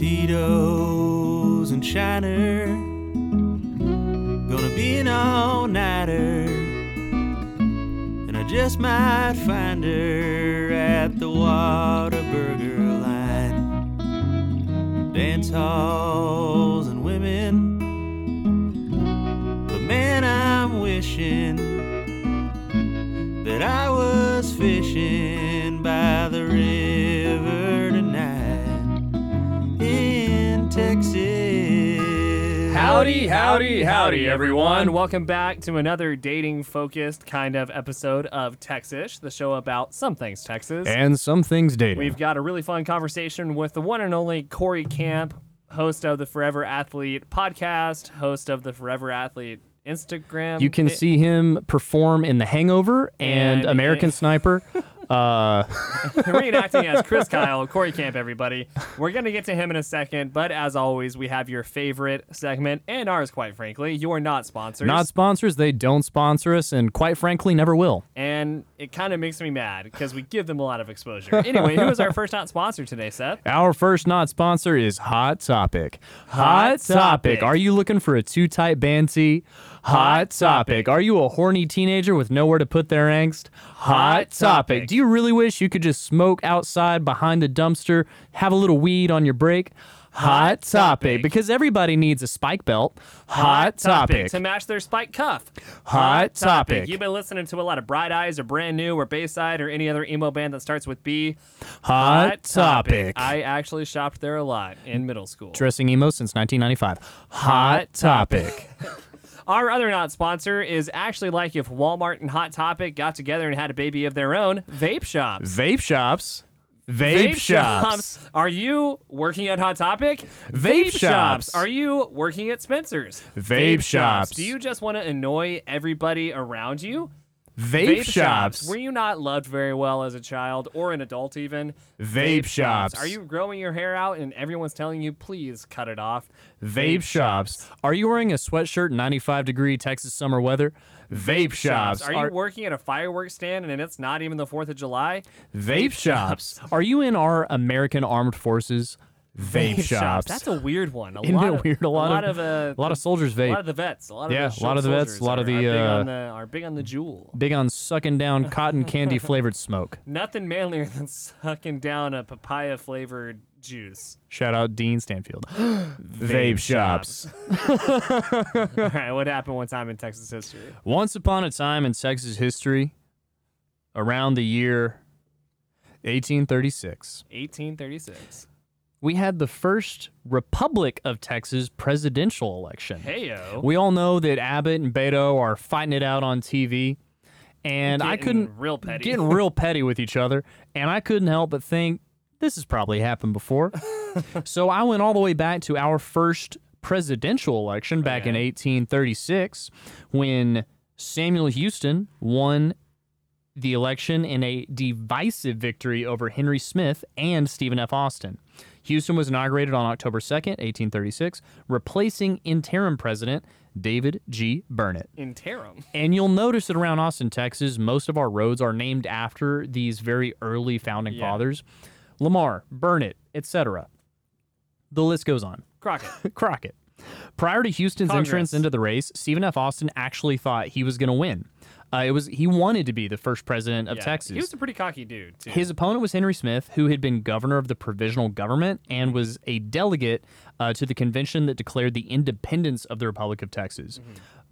Tito's and Shiner. Gonna be an all nighter. And I just might find her at the Whataburger line. Dance halls and Howdy, howdy, howdy, everyone. Welcome back to another dating focused kind of episode of Texas, the show about some things Texas. And some things dating. We've got a really fun conversation with the one and only Corey Camp, host of the Forever Athlete podcast, host of the Forever Athlete Instagram. you can see him perform in The Hangover and, And- American Sniper. Uh, reenacting as Chris Kyle, Corey Camp, everybody. We're going to get to him in a second, but as always, we have your favorite segment and ours, quite frankly. You are not sponsors. not sponsors. They don't sponsor us, and quite frankly, never will. and it kind of makes me mad because we give them a lot of exposure. Anyway, who is our first not sponsor today, Seth? Our first not sponsor is Hot Topic. Hot Topic. Are you looking for a too tight band tee? Hot Topic. Are you a horny teenager with nowhere to put their angst? Hot Topic. Do you really wish you could just smoke outside behind the dumpster, have a little weed on your break? Hot Topic. Because everybody needs a spike belt. Hot Topic. to match their spike cuff. Hot Topic. You've been listening to a lot of Bright Eyes or Brand New or Bayside or any other emo band that starts with B. Hot Topic. I actually shopped there a lot in middle school. Dressing emo since 1995. Hot Topic. Our other not sponsor is actually like if Walmart and Hot Topic got together and had a baby of their own, vape shops. Vape shops. Vape, shops. Are you working at Hot Topic? Vape shops. Are you working at Spencer's? Vape shops. Do you just want to annoy everybody around you? Vape, shops. Were you not loved very well as a child or an adult even? Vape shops. Are you growing your hair out and everyone's telling you please cut it off? Vape shops. Are you wearing a sweatshirt in 95 degree Texas summer weather? Vape shops. Are you working at a fireworks stand and it's not even the 4th of July? vape shops. Are you in our American Armed Forces? Vape, shops. That's a weird one. A Isn't lot of, weird? A lot, of, uh, a lot of soldiers vape. a lot of the vets, a lot of Yeah, a lot of the vets, a lot of are- the, are big uh, on the are big on the Juul. Big on sucking down cotton candy flavored smoke. Nothing manlier than sucking down a papaya flavored juice. Shout out Dean Stanfield. vape shops. All right, what happened one time in Texas history? Once upon a time in Texas history, around the year 1836. 1836. We had the first Republic of Texas presidential election. Heyo. We all know that Abbott and Beto are fighting it out on TV, and I couldn't real petty. getting real petty with each other, and I couldn't help but think this has probably happened before. so I went all the way back to our first presidential election oh, back in 1836 when Samuel Houston won the election in a divisive victory over Henry Smith and Stephen F. Austin. Houston was inaugurated on October 2nd, 1836, replacing interim president David G. Burnet. Interim. And you'll notice that around Austin, Texas, most of our roads are named after these very early founding Yeah. fathers Lamar, Burnett, etc. The list goes on. Crockett. Crockett. Prior to Houston's Congress. entrance into the race, Stephen F. Austin actually thought he was going to win. Uh, it was he wanted to be the first president of Yeah. Texas. He was a pretty cocky dude, too. His opponent was Henry Smith, who had been governor of the provisional government and was a delegate uh, to the convention that declared the independence of the Republic of Texas.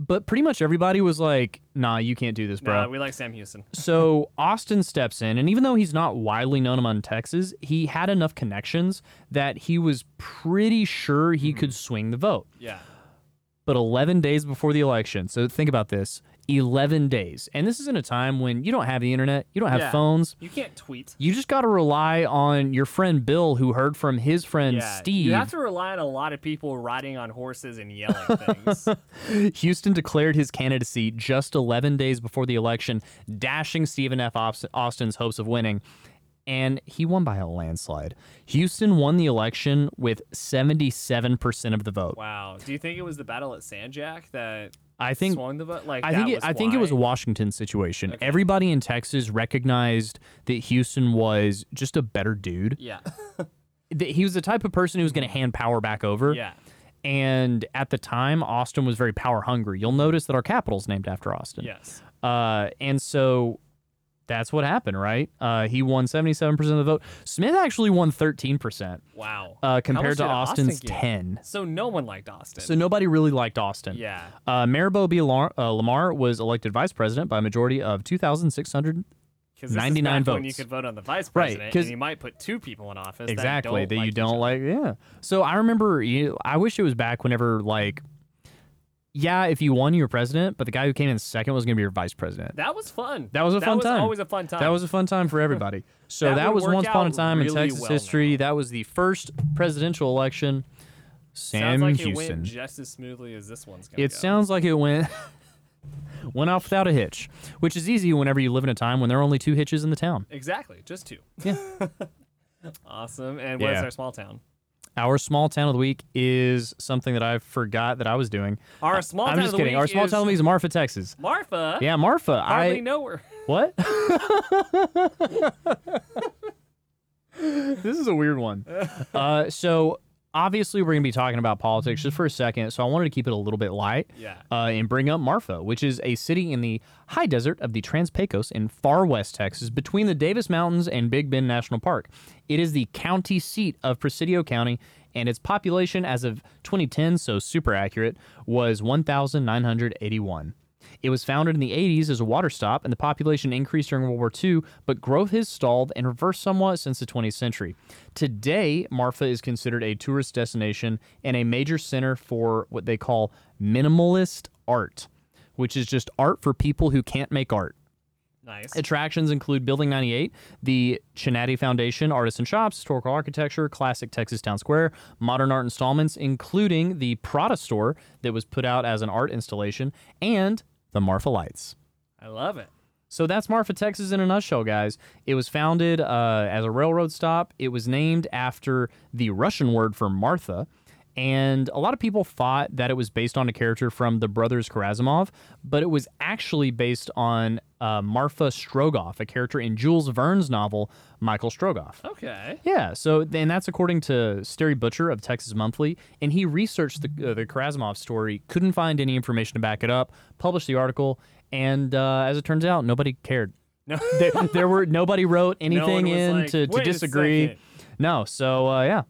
But pretty much everybody was like, "Nah, you can't do this, bro." Nah, we like Sam Houston. so Austin steps in, and even though he's not widely known among Texas, he had enough connections that he was pretty sure he could swing the vote. Yeah. But 11 days before the election, so think about this 11 days. And this is in a time when you don't have the internet, you don't have Yeah. phones. You can't tweet. You just got to rely on your friend Bill, who heard from his friend Yeah. Steve. You have to rely on a lot of people riding on horses and yelling things. Houston declared his candidacy just 11 days before the election, dashing Stephen F. Austin's hopes of winning. And he won by a landslide. Houston won the election with 77% of the vote. wow. Do you think it was the battle at San Jac that I think swung the vote? Like I think it, was I think it was a? Washington situation. Okay. Everybody in Texas recognized that Houston was just a better dude. Yeah. th- he was the type of person who was going to hand power back over. Yeah. And at the time, Austin was very power hungry. You'll notice that our capital's named after Austin. Yes. Uh, and so that's what happened, right? Uh, he won 77% of the vote. Smith actually won 13% Wow. uh, compared to did Austin Austin's 10. So no one liked Austin. So nobody really liked Austin. yeah. Uh, B. Lar- uh, Lamar was elected vice president by a majority of 2,600. Because 99 When you could vote on the vice president, Right, and you might put two people in office Exactly. that, you like don't like. Yeah. So I remember, you I wish it was back whenever, like, yeah, if you won, you were president, but the guy who came in second was going to be your vice president. That was fun. That was a that fun was time. Always a fun time. That was a fun time for everybody. So That that, was once upon a time in Texas well history. now. That was the first presidential election. Sam Sounds like it Houston. went just as smoothly as this one's gonna It go. sounds like it went went off without a hitch, which is easy whenever you live in a time when there are only two hitches in the town. exactly just two. Yeah. Awesome. And what is Yeah. our small town? Our small town of the week is something that I forgot that I was doing. Our small I'm town just of the kidding. week Our small is town of the week is Marfa, Texas. Marfa. Yeah, Marfa. Hardly I know her. what? this is a weird one. Uh, so obviously we're gonna be talking about politics just for a second. So I wanted to keep it a little bit light. Yeah. uh, and bring up Marfa, which is a city in the high desert of the Trans-Pecos in far west Texas, between the Davis Mountains and Big Bend National Park. It is the county seat of Presidio County, and its population as of 2010, so super accurate, was 1,981. It was founded in the 80s as a water stop, and the population increased during World War II, but growth has stalled and reversed somewhat since the 20th century. Today, Marfa is considered a tourist destination and a major center for what they call minimalist art, which is just art for people who can't make art. Nice. Attractions include Building 98, the Chinati Foundation, artists and shops, historical architecture, classic Texas Town Square, modern art installments, including the Prada store that was put out as an art installation, and the Marfa Lights. I love it. So that's Marfa, Texas in a nutshell, guys. It was founded uh, as a railroad stop. It was named after the Russian word for Martha. And a lot of people thought that it was based on a character from the Brothers Karamazov, but it was actually based on uh, Marfa Strogoff, a character in Jules Verne's novel, Michael Strogoff. Okay. Yeah, so and that's according to Sterry Butcher of Texas Monthly, and he researched the uh, the Karamazov story, couldn't find any information to back it up, published the article, and uh, as it turns out, nobody cared. No. There, there were nobody wrote anything was in like, to, to disagree. No, so uh, yeah,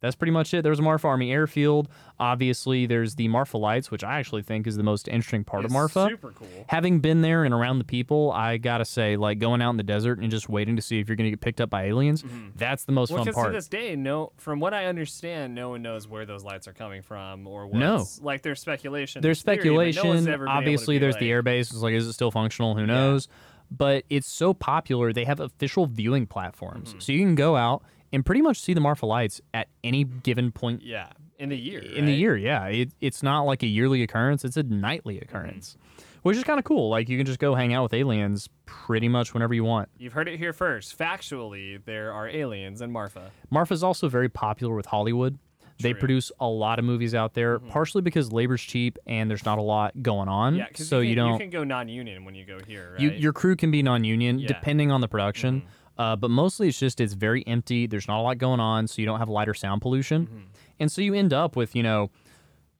that's pretty much it. There was Marfa Army Airfield. Obviously, there's the Marfa Lights, which I actually think is the most interesting part of Marfa. Super cool. Having been there and around the people, I gotta say, like going out in the desert and just waiting to see if you're gonna get picked up by aliens, that's the most Mm-hmm. Well, fun because to this day, no, from what I understand, no one knows where those lights are coming from or what's No. like there's speculation. There's theory, no speculation. ever been able to Obviously, there's like, the airbase. It's like, is it still functional? Who knows? But it's so popular. They have official viewing platforms, Mm-hmm. so you can go out and pretty much see the Marfa lights at any given point Yeah, in the year. in the year. Yeah, it, it's not like a yearly occurrence; it's a nightly Mm-hmm. occurrence, which is kind of cool. Like you can just go hang out with aliens pretty much whenever you want. You've heard it here first. Factually, there are aliens in Marfa. Marfa's also very popular with Hollywood. They True. Mm-hmm. produce a lot of movies out there, partially because labor's cheap and there's not a lot going on. Yeah, so you, you, don't. you can go non-union when you go here, right? you, your crew can be non-union Yeah. Mm-hmm. depending on the production. Uh, but mostly it's just it's very empty. There's not a lot going on, so you don't have lighter sound pollution, Mm-hmm. and so you end up with you know,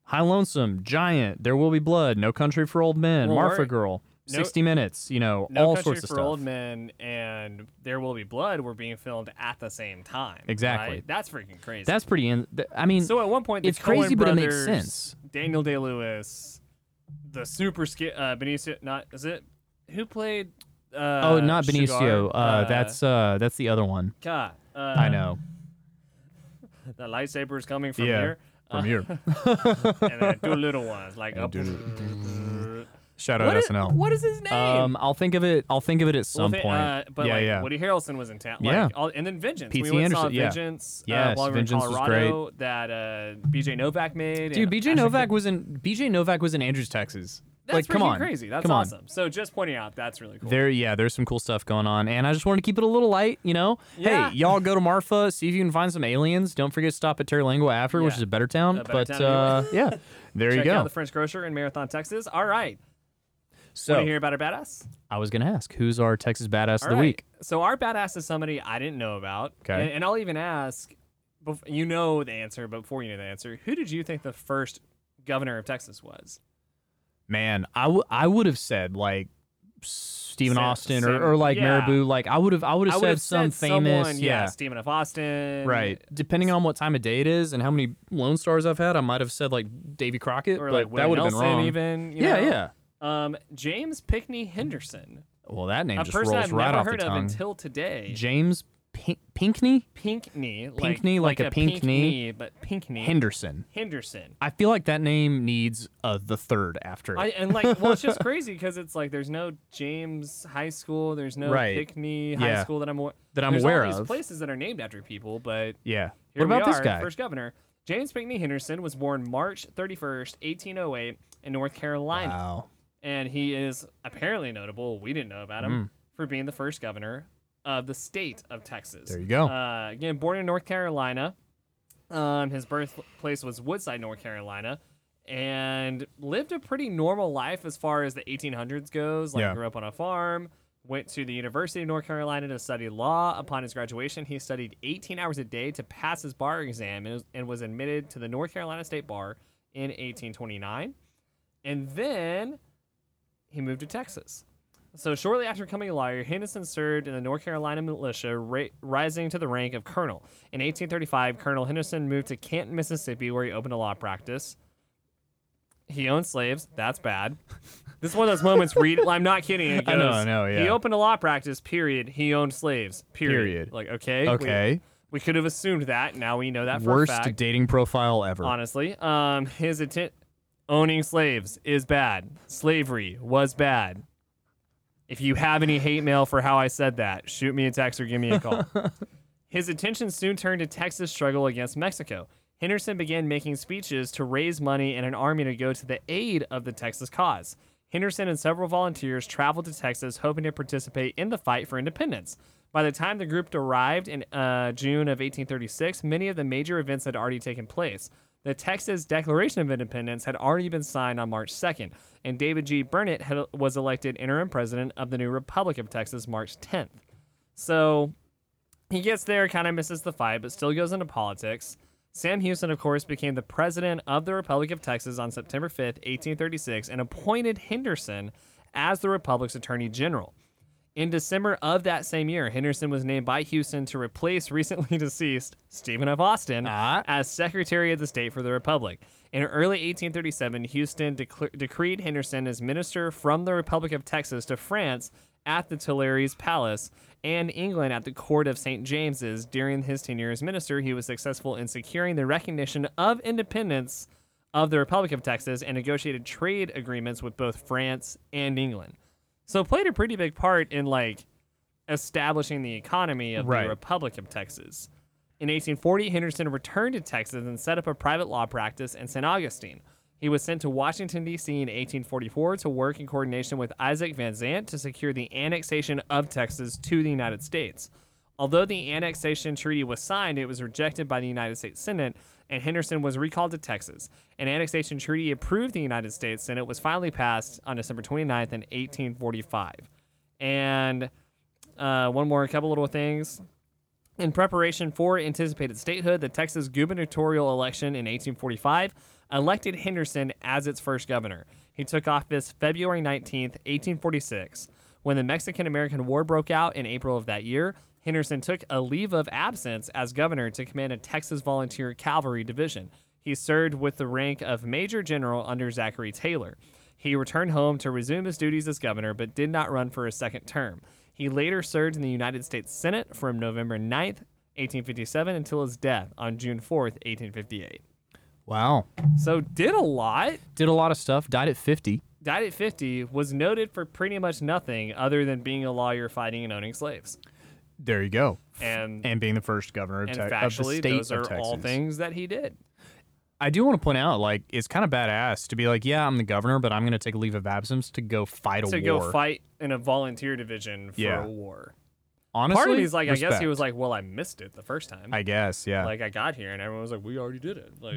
High Lonesome, Giant, There Will Be Blood, No Country for Old Men, Well, Marfa Girl, no- 60 Minutes, you know, no all sorts of stuff. No Country for Old Men and There Will Be Blood were being filmed at the same time. Exactly. right? That's freaking crazy. That's pretty. In, th- I mean, so at one point, it's crazy, Coen but it makes sense. Daniel Day Lewis, the super ski, uh, Benicio, not is it? Who played? Uh, oh, not Benicio. Sugar? Uh, that's uh, that's the other one. God. Uh, I know. The lightsaber is coming from Yeah, here. From here. and then two little ones like up. Shout What out is, SNL. what is his name? Um, I'll think of it. I'll think of it at some Well, they- point. uh, but yeah, like, yeah. Woody Harrelson was in town. Like, Yeah. all, and then Vengeance. P.T. We went and saw Anderson, yeah. Vengeance. uh, Yes, while we were Vengeance in was Colorado. That uh, B.J. Novak made. Dude, BJ Novak Kutcher- was in BJ Novak was in Andrews, Texas. That's like, come on, crazy. That's come on. awesome. So just pointing out, that's really cool. There, yeah, there's some cool stuff going on, and I just wanted to keep it a little light. You know, Yeah. hey, y'all go to Marfa, see if you can find some aliens. Don't forget to stop at Terlingua after, which is a better town. A better but town uh, yeah, there you go. out the French Grocer in Marathon, Texas. All right. so Want to hear about our badass? I was gonna ask, who's our Texas badass All of the right. week? So our badass is somebody I didn't know about. Okay. And, and I'll even ask, you know the answer, but before you know the answer, who did you think the first governor of Texas was? Man, I, w- I would have said like Stephen Sam- Austin Sam- or, or like yeah. Mirabeau. Like I would have I would have said some said famous. someone, yeah. Stephen F. Austin, Right. Depending on what time of day it is and how many Lone Stars I've had, I might have said like Davy Crockett, or like that would have been wrong. even. you yeah, know? yeah. Um, James Pinckney Henderson, Well, that name a just person rolls I've right never off heard the of until today. James Pink- Pinckney Pinckney, like, Pinckney, like a pink pink knee? knee, but Pinckney Henderson. Henderson. I feel like that name needs uh, the third after it. I, and like, well, it's just crazy because it's like there's no James High School, there's no Right. Pinckney High Yeah. School that I'm awa- That I'm there's aware all these of. places that are named after people, but yeah. here What about we this guy? First governor James Pinckney Henderson was born March 31st, 1808, in North Carolina, Wow. and he is apparently notable. We didn't know about him for being the first governor of the state of Texas. There you go. Uh, again, born in North Carolina. Um, his birthplace was Woodside, North Carolina, and lived a pretty normal life as far as the 1800s goes. Like, Yeah. grew up on a farm, went to the University of North Carolina to study law. Upon his graduation, he studied 18 hours a day to pass his bar exam and was, and was admitted to the North Carolina State Bar in 1829. And then he moved to Texas. So shortly after becoming a lawyer, Henderson served in the North Carolina militia, ra- rising to the rank of colonel. In 1835, Colonel Henderson moved to Canton, Mississippi, where he opened a law practice. He owned slaves. That's bad. This is one of those moments. Read. I'm not kidding. It I know, I know, Yeah. He opened a law practice. Period. He owned slaves. Period. Period. Like okay. we- Okay. We, could have assumed that. Now we know that for Worst a fact dating profile ever. honestly. Um, his intent owning slaves is bad. Slavery was bad. If you have any hate mail for how I said that, shoot me a text or give me a call. his attention soon turned to Texas' struggle against Mexico. Henderson began making speeches to raise money and an army to go to the aid of the Texas cause. Henderson and several volunteers traveled to Texas hoping to participate in the fight for independence. By the time the group arrived in uh, June of 1836, many of the major events had already taken place. The Texas Declaration of Independence had already been signed on March 2nd, and David G. Burnet had, was elected interim president of the new Republic of Texas March 10th. So he gets there, kind of misses the fight, but still goes into politics. Sam Houston, of course, became the president of the Republic of Texas on September 5th, 1836, and appointed Henderson as the Republic's attorney general. In December of that same year, Henderson was named by Houston to replace recently deceased Stephen F. Austin Ah. as Secretary of the State for the Republic. In early 1837, Houston decreed Henderson as minister from the Republic of Texas to France at the Tuileries Palace and England at the court of St. James's. During his tenure as minister, he was successful in securing the recognition of independence of the Republic of Texas and negotiated trade agreements with both France and England. So played a pretty big part in like establishing the economy of Right. the Republic of Texas. In 1840, Henderson returned to Texas and set up a private law practice in St. Augustine. He was sent to Washington, D.C. in 1844 to work in coordination with Isaac Van Zandt to secure the annexation of Texas to the United States. Although the annexation treaty was signed, it was rejected by the United States Senate, and Henderson was recalled to Texas. An annexation treaty approved the United States Senate was finally passed on December 29th in 1845. And uh, one more, couple little things. In preparation for anticipated statehood, the Texas gubernatorial election in 1845 elected Henderson as its first governor. He took office February 19, 1846. When the Mexican American War broke out in April of that year, Henderson took a leave of absence as governor to command a Texas Volunteer Cavalry Division. He served with the rank of Major General under Zachary Taylor. He returned home to resume his duties as governor, but did not run for a second term. He later served in the United States Senate from November 9th, 1857 until his death on June 4th, 1858. Wow. So did a lot. Did a lot of stuff. Died at 50. Died at 50. Was noted for pretty much nothing other than being a lawyer fighting and owning slaves. There you go. And And being the first governor of, and Te- of the state those of are Texas. all things that he did. I do want to point out, like, it's kind of badass to be like, yeah, I'm the governor, but I'm going to take a leave of absence to go fight a To war. To go fight in a volunteer division for Yeah. a war. Honestly, Part of me is like, I guess he was like, well, I missed it the first time. I guess, yeah. like I got here and everyone was like, "We already did it. Like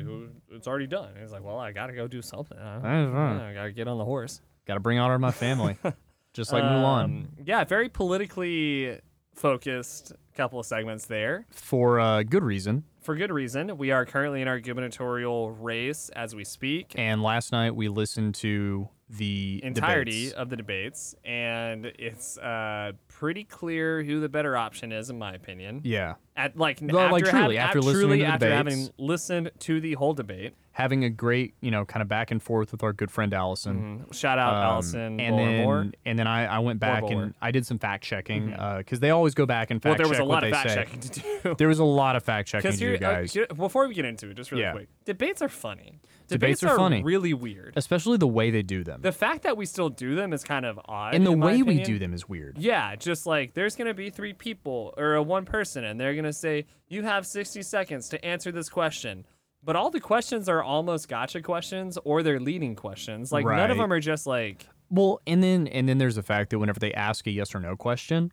it's already done." And it's like, "Well, I gotta go do something. huh? That's right. Yeah, I gotta get on the horse." Got to bring honor to my family, just like Mulan. Um, yeah, very politically focused couple of segments there For uh, good reason. For good reason. We are currently in our gubernatorial race as we speak. And last night we listened to the entirety debates. of the debates, and it's uh, pretty clear who the better option is, in my opinion. Yeah, At like, Well, after like, truly, after af- listening truly to the after debates. having listened to the whole debate. having a great you know kind of back and forth with our good friend Allison. Mhm. Shout out Um, Allison and then and then I, I went back and I did some fact checking because they always go back and fact. Check. Well, there was a lot of fact say. checking to do. There was a lot of fact checking to do, uh, guys, here- before we get into it, just really Yeah. quick, debates are funny. Debates are funny. really weird. especially the way they do them. The fact that we still do them is kind of odd. and the way we do them is weird. Yeah, just like there's gonna be three people or a one person, and they're gonna say you have 60 seconds to answer this question. But all the questions are almost gotcha questions, or they're leading questions. Like none of them are just like Well, and then and then there's the fact that whenever they ask a yes or no question,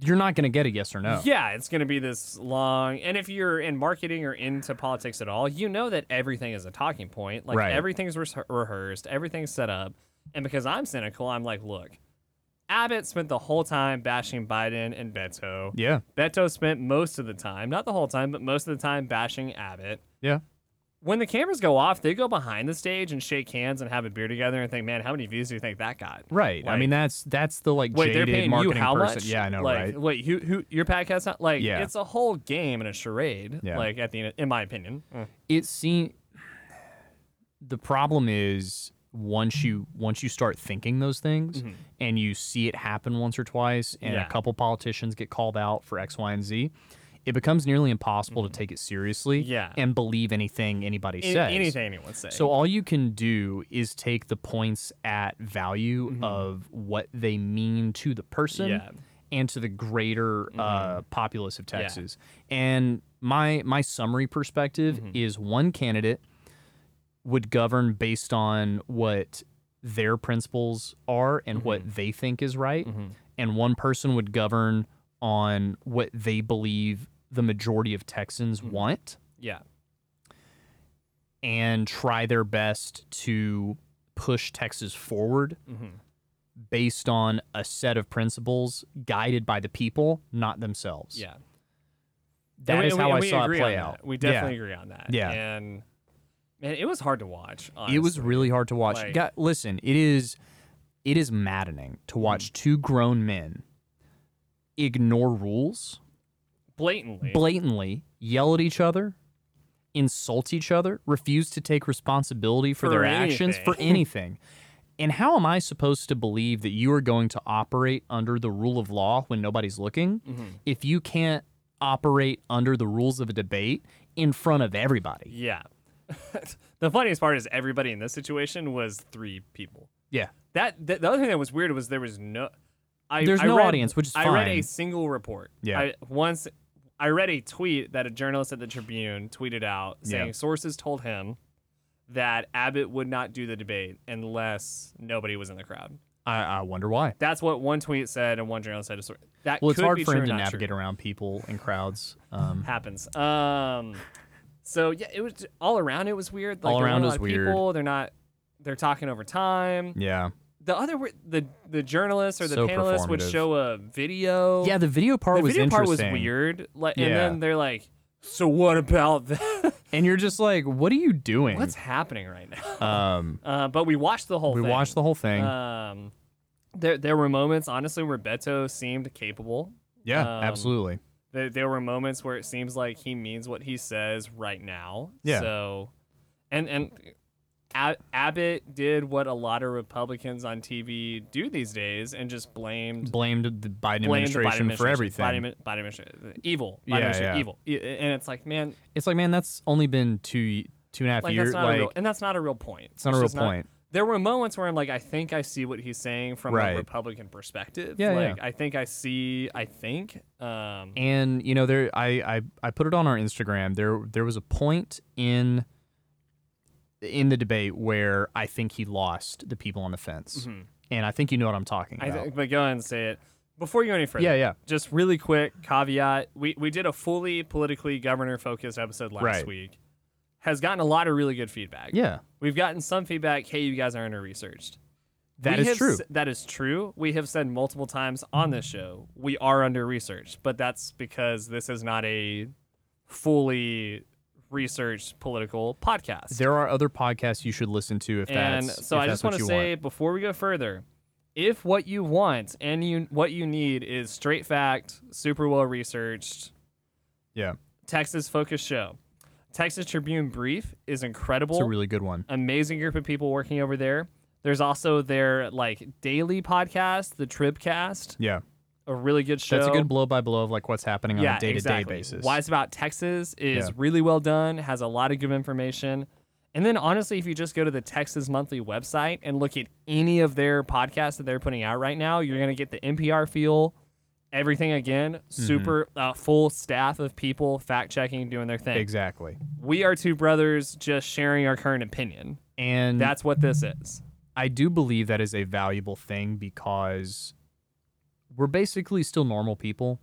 you're not going to get a yes or no. Yeah, it's going to be this long. And if you're in marketing or into politics at all, you know that everything is a talking point. Like Right. everything's re- rehearsed, everything's set up. And because I'm cynical, I'm like, look, Abbott spent the whole time bashing Biden and Beto. Yeah. Beto spent most of the time, not the whole time, but most of the time bashing Abbott. Yeah. When the cameras go off, they go behind the stage and shake hands and have a beer together and think, man, how many views do you think that got? Right. I mean that's that's the like Wait, they're jaded paying you how person. much? Yeah, I know, like, right? Wait, who, who, your podcast? Not, like, Yeah. it's a whole game and a charade. Yeah. Like at the end, in my opinion. Mm. It seems the problem is once you once you start thinking those things mm-hmm. and you see it happen once or twice and Yeah. a couple politicians get called out for X, Y, and Z, it becomes nearly impossible to take it seriously Yeah. and believe anything anybody says. anything anyone says. So all you can do is take the points at value Mm-hmm. of what they mean to the person Yeah. Mm-hmm. and to the greater uh, populace of Texas. And my my summary perspective Mm-hmm. is one candidate would govern based on what their principles are and Mm-hmm. what they think is right, and one person would govern on what they believe the majority of Texans Mm-hmm. want yeah. and try their best to push Texas forward Mm-hmm. based on a set of principles guided by the people, not themselves. Yeah. that we- is we- how and I we saw it play out. that. We Yeah. definitely agree on that. Yeah. And man, it was hard to watch. It was really hard to watch. Like- God, listen, it is it is maddening to watch two grown men ignore rules, blatantly. blatantly yell at each other, insult each other, refuse to take responsibility for, For their actions for anything. anything. And how am I supposed to believe that you are going to operate under the rule of law when nobody's looking Mm-hmm. if you can't operate under the rules of a debate in front of everybody? yeah. the funniest part is everybody in this situation was three people. Yeah. That, that the other thing that was weird was there was no. I, There's I no read- audience, which is fine. I read a single report. Yeah. I, once I read a tweet that a journalist at the Tribune tweeted out saying Yeah. sources told him that Abbott would not do the debate unless nobody was in the crowd. I, I wonder why. That's what one tweet said, and one journalist said. That Well, it's hard for him to navigate true. around people and crowds. Um, Happens. Um, so yeah, it was all around. It was weird. Like, All around was weird. People, they're not. They're talking over time. yeah. The other, the the journalist or the So panelist would show a video. Yeah, the video part the was video part was weird. Like, and Yeah. then they're like, "So what about that? And you're just like, what are you doing? What's happening right now?" um, Uh, but we watched the whole. Thing. We thing. watched the whole thing. Um, there there were moments, honestly, where Beto seemed capable. yeah, um, absolutely. There, there were moments where it seems like he means what he says right now. Yeah. So, and and Ab- Abbott did what a lot of Republicans on TV do these days, and just blamed Blamed the Biden blamed the Biden administration for everything. Biden, Biden administration, evil. Biden Yeah, administration, yeah. evil. And it's like, man, It's like, man, that's only been two two and a half like years. Like, real, and that's not a real point. it's not a real just point. there were moments where I'm like, I think I see what he's saying from Right. a Republican perspective. Yeah, like yeah. I think I see. I think. Um, and you know, there, I, I, I put it on our Instagram. There, there was a point in in the debate where I think he lost the people on the fence, and I think you know what I'm talking Mm-hmm. I about. think, but go ahead and say it before you go any further. Yeah, yeah. Just really quick caveat: we we did a fully politically governor focused episode last Right. week. Has gotten a lot of really good feedback. yeah, We've gotten some feedback. Hey, you guys are under researched. that We is true. s- that is true. We have said multiple times on this show we are under researched, but that's because this is not a fully researched political podcast. There are other podcasts you should listen to if and that's so if I just want to say want. before we go further, if what you want and you what you need is straight fact, super well researched, Yeah, Texas focused show. Texas Tribune Brief is incredible. it's a really good one. amazing group of people working over there. There's also their like daily podcast, the Tribcast, Yeah, a really good show. that's a good blow by blow of like what's happening on a day to day basis. Wise About Texas is Yeah. really well done, has a lot of good information. And then honestly, if you just go to the Texas Monthly website and look at any of their podcasts that they're putting out right now, you're going to get the NPR feel, everything again, Mm-hmm. super uh, full staff of people fact checking, doing their thing. Exactly. We are two brothers just sharing our current opinion. And That's what this is. I do believe that is a valuable thing because we're basically still normal people.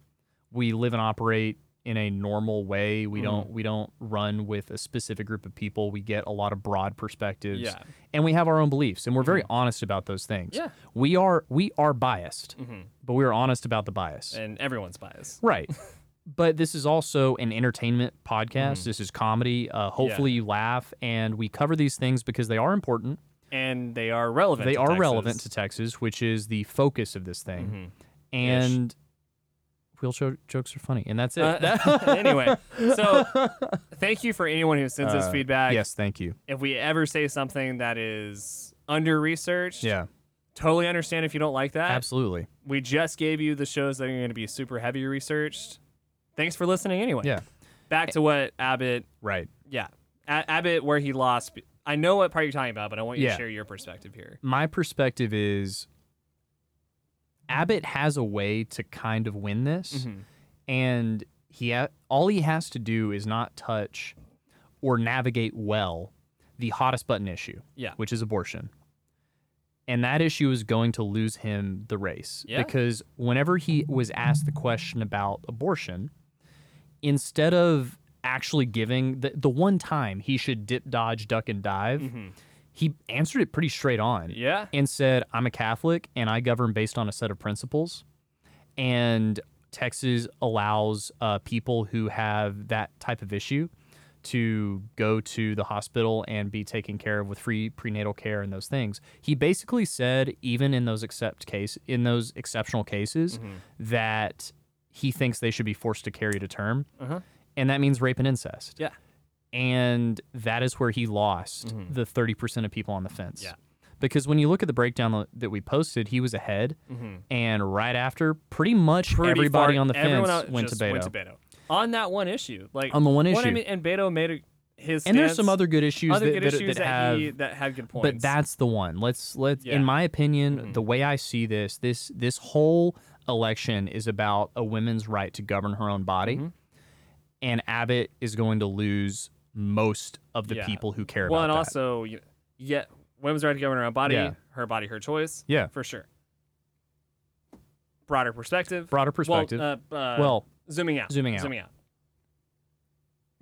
We live and operate in a normal way. We don't we don't run with a specific group of people. We get a lot of broad perspectives. Yeah. And we have our own beliefs and we're very honest about those things. Yeah. We are we are biased, Mhm. but we are honest about the bias. And everyone's biased. Right. but this is also an entertainment podcast. Mm-hmm. This is comedy. Uh, hopefully you laugh and we cover these things because they are important. And they are relevant. They to are Texas. relevant to Texas, which is the focus of this thing. Mhm. And wheelchair jokes are funny, and that's it. Uh, anyway, so thank you for anyone who sends us Uh, feedback. yes, thank you. If we ever say something that is under researched, Yeah, totally understand if you don't like that. absolutely. We just gave you the shows that are going to be super heavy researched. Thanks for listening anyway. Yeah, Back to what Abbott, right. yeah. A- Abbott, where he lost. I know what part you're talking about, but I want you Yeah. to share your perspective here. My perspective is Abbott has a way to kind of win this, Mhm. and he ha- all he has to do is not touch or navigate well the hottest button issue, Yeah. which is abortion. And that issue is going to lose him the race Yeah. because whenever he was asked the question about abortion, instead of actually giving the, the one time he should dip, dodge, duck, and dive, Mhm. He answered it pretty straight on Yeah. and said, I'm a Catholic and I govern based on a set of principles. And Texas allows uh, people who have that type of issue to go to the hospital and be taken care of with free prenatal care and those things. He basically said, even in those except case in those exceptional cases, Mm-hmm. that he thinks they should be forced to carry to term, Uh-huh. and that means rape and incest. Yeah. And that is where he lost the 30% of people on the fence. Mm-hmm. Yeah. Because when you look at the breakdown that we posted, he was ahead. Mhm. And right after, pretty much Pretty everybody far- on the fence went to Beto. Went to Beto. On that one issue. Like On the one Well, I issue. mean, and Beto made a, his and there's some other good issues other that, good that, issues that have he, that had good points. but that's the one let's let's Yeah. Mm-hmm. in my opinion the way i see this this this whole election is about a woman's right to govern her own body Mm-hmm. and abbott is going to lose most of the Yeah. people who care about. well, about and that also, yeah, women's right to govern her own body, Yeah. her body, her choice. Yeah. for sure. Broader perspective. broader perspective Well, uh, uh, well zooming out. zooming out. Zooming out.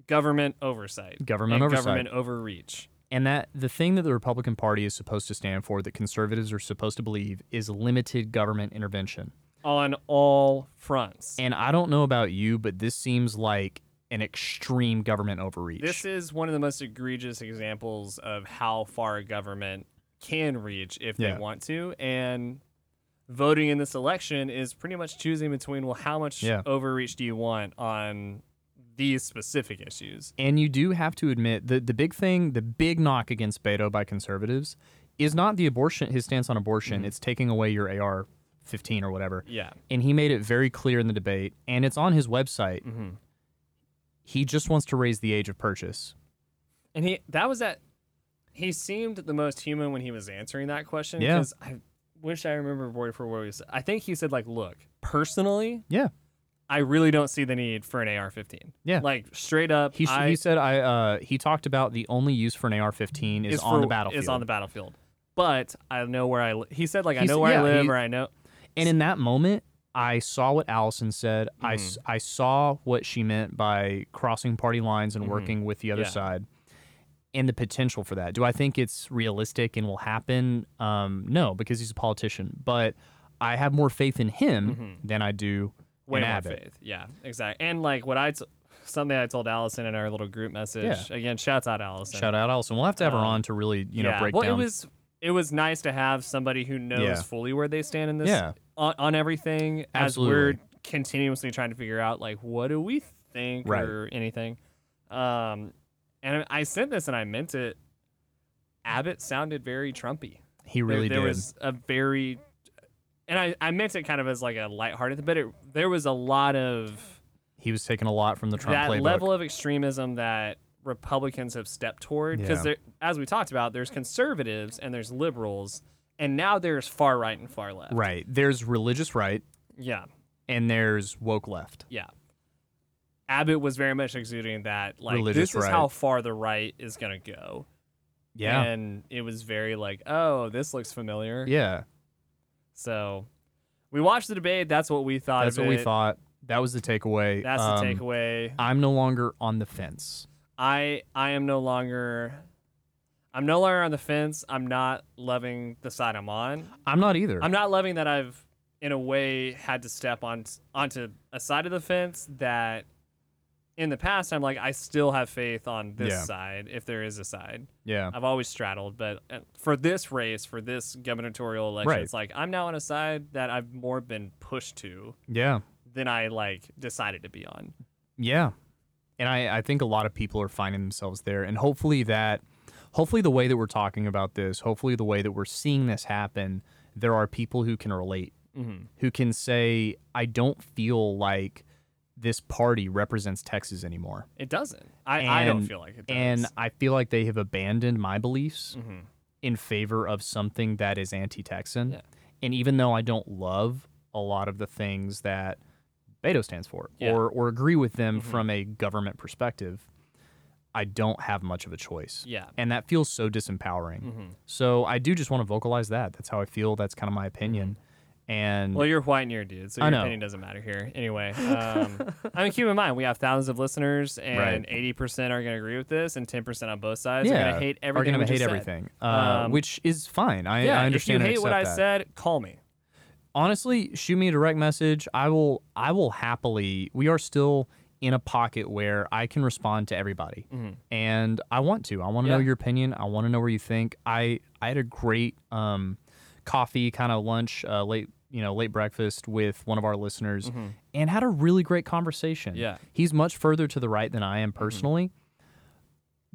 Government oversight. Government oversight. Government overreach. and that the thing that the republican party is supposed to stand for that conservatives are supposed to believe is limited government intervention On all fronts. and i don't know about you but this seems like an extreme government overreach This is one of the most egregious examples of how far a government can reach if Yeah. they want to. And voting in this election is pretty much choosing between, well, how much Yeah. overreach do you want on these specific issues? And you do have to admit the the big thing, the big knock against Beto by conservatives is not the abortion his stance on abortion, Mm-hmm. it's taking away your AR 15 or whatever. Yeah. And he made it very clear in the debate and it's on his website. Mhm. He just wants to raise the age of purchase. And he, that was that, he seemed the most human when he was answering that question. Yeah. Because I wish I remember word for word. he said. I think he said, like, look, personally, Yeah. I really don't see the need for an AR 15. Yeah. Like, straight up. He, sh- I, he said I uh he talked about the only use for an AR-15 is, on for- the battlefield. Is on the battlefield. But I know where I. Li- he said like I He's- know where yeah, I live he- or I know. And in that moment, I saw what Allison said. I, Mm-hmm. I saw what she meant by crossing party lines and working with the other Mm-hmm. Yeah. side and the potential for that. Do I think it's realistic and will happen? Um, no, because he's a politician. But I have more faith in him than I do Mm-hmm. Way in more Abbott. faith. Yeah, exactly. And like what I, t- something I told Allison in our little group message. Yeah. Again, shouts out Allison. Shout out Allison. We'll have to have her Um, on to really, you know, yeah. break well, down. it was it was nice to have somebody who knows Yeah. fully where they stand in this Yeah. On, on everything as we're continuously trying to figure out like what do we think Right. or anything. Um, and I sent this and I meant it. Abbott sounded very Trumpy. he There- really there, did. was a very and I, I meant it kind of as like a lighthearted, but it, there was a lot of he was taking a lot from the Trump that playbook. level of extremism that Republicans have stepped toward. Because Yeah. as we talked about, there's conservatives and there's liberals, and now there's far right and far left. right. There's religious right Yeah. and there's woke left. Yeah. Abbott was very much exuding that, like, Religious this is right. how far the right is going to go. Yeah. And it was very like, oh, this looks familiar. yeah. So we watched the debate. That's what we thought That's of what we it. thought. That was the takeaway. That's Um, the takeaway. I'm no longer on the fence. I I am no longer I'm no longer on the fence. I'm not loving the side I'm on. I'm not either. I'm not loving that I've in a way had to step on onto a side of the fence that in the past I'm like I still have faith on this Yeah. side if there is a side. yeah. I've always straddled, but uh, for this race, for this gubernatorial election, Right. it's like I'm now on a side that I've more been pushed to Yeah. than I like decided to be on. Yeah. And I, I think a lot of people are finding themselves there. And hopefully that hopefully the way that we're talking about this, hopefully the way that we're seeing this happen, there are people who can relate, Mm-hmm. who can say, I don't feel like this party represents Texas anymore. It doesn't. I, I don't feel like it does. And I feel like they have abandoned my beliefs hmm in favor of something that is anti Texan. Yeah. And even though I don't love a lot of the things that Beto stands for Yeah. or, or agree with them Mhm. from a government perspective, I don't have much of a choice. Yeah. And that feels so disempowering. hmm So I do just want to vocalize that. That's how I feel. That's kind of my opinion. And Mm-hmm. Well, you're white and you're a dude, so your opinion doesn't matter here. Anyway, um, I mean, keep in mind we have thousands of listeners, and Right. eighty percent are going to agree with this, and ten percent on both sides are yeah, going to hate everything. are everything. gonna hate everything, uh, Um, which is fine. I, yeah, I understand. if you hate what I that. said, call me. honestly, shoot me a direct message. I will I will happily we are still in a pocket where I can respond to everybody. Mhm. And I want to. I want to know your opinion. I want to know where you think. I I had a great um coffee kind of lunch uh, late you know late breakfast with one of our listeners and had a really great conversation. Mm-hmm. Yeah. Mm-hmm. He's much further to the right than I am personally.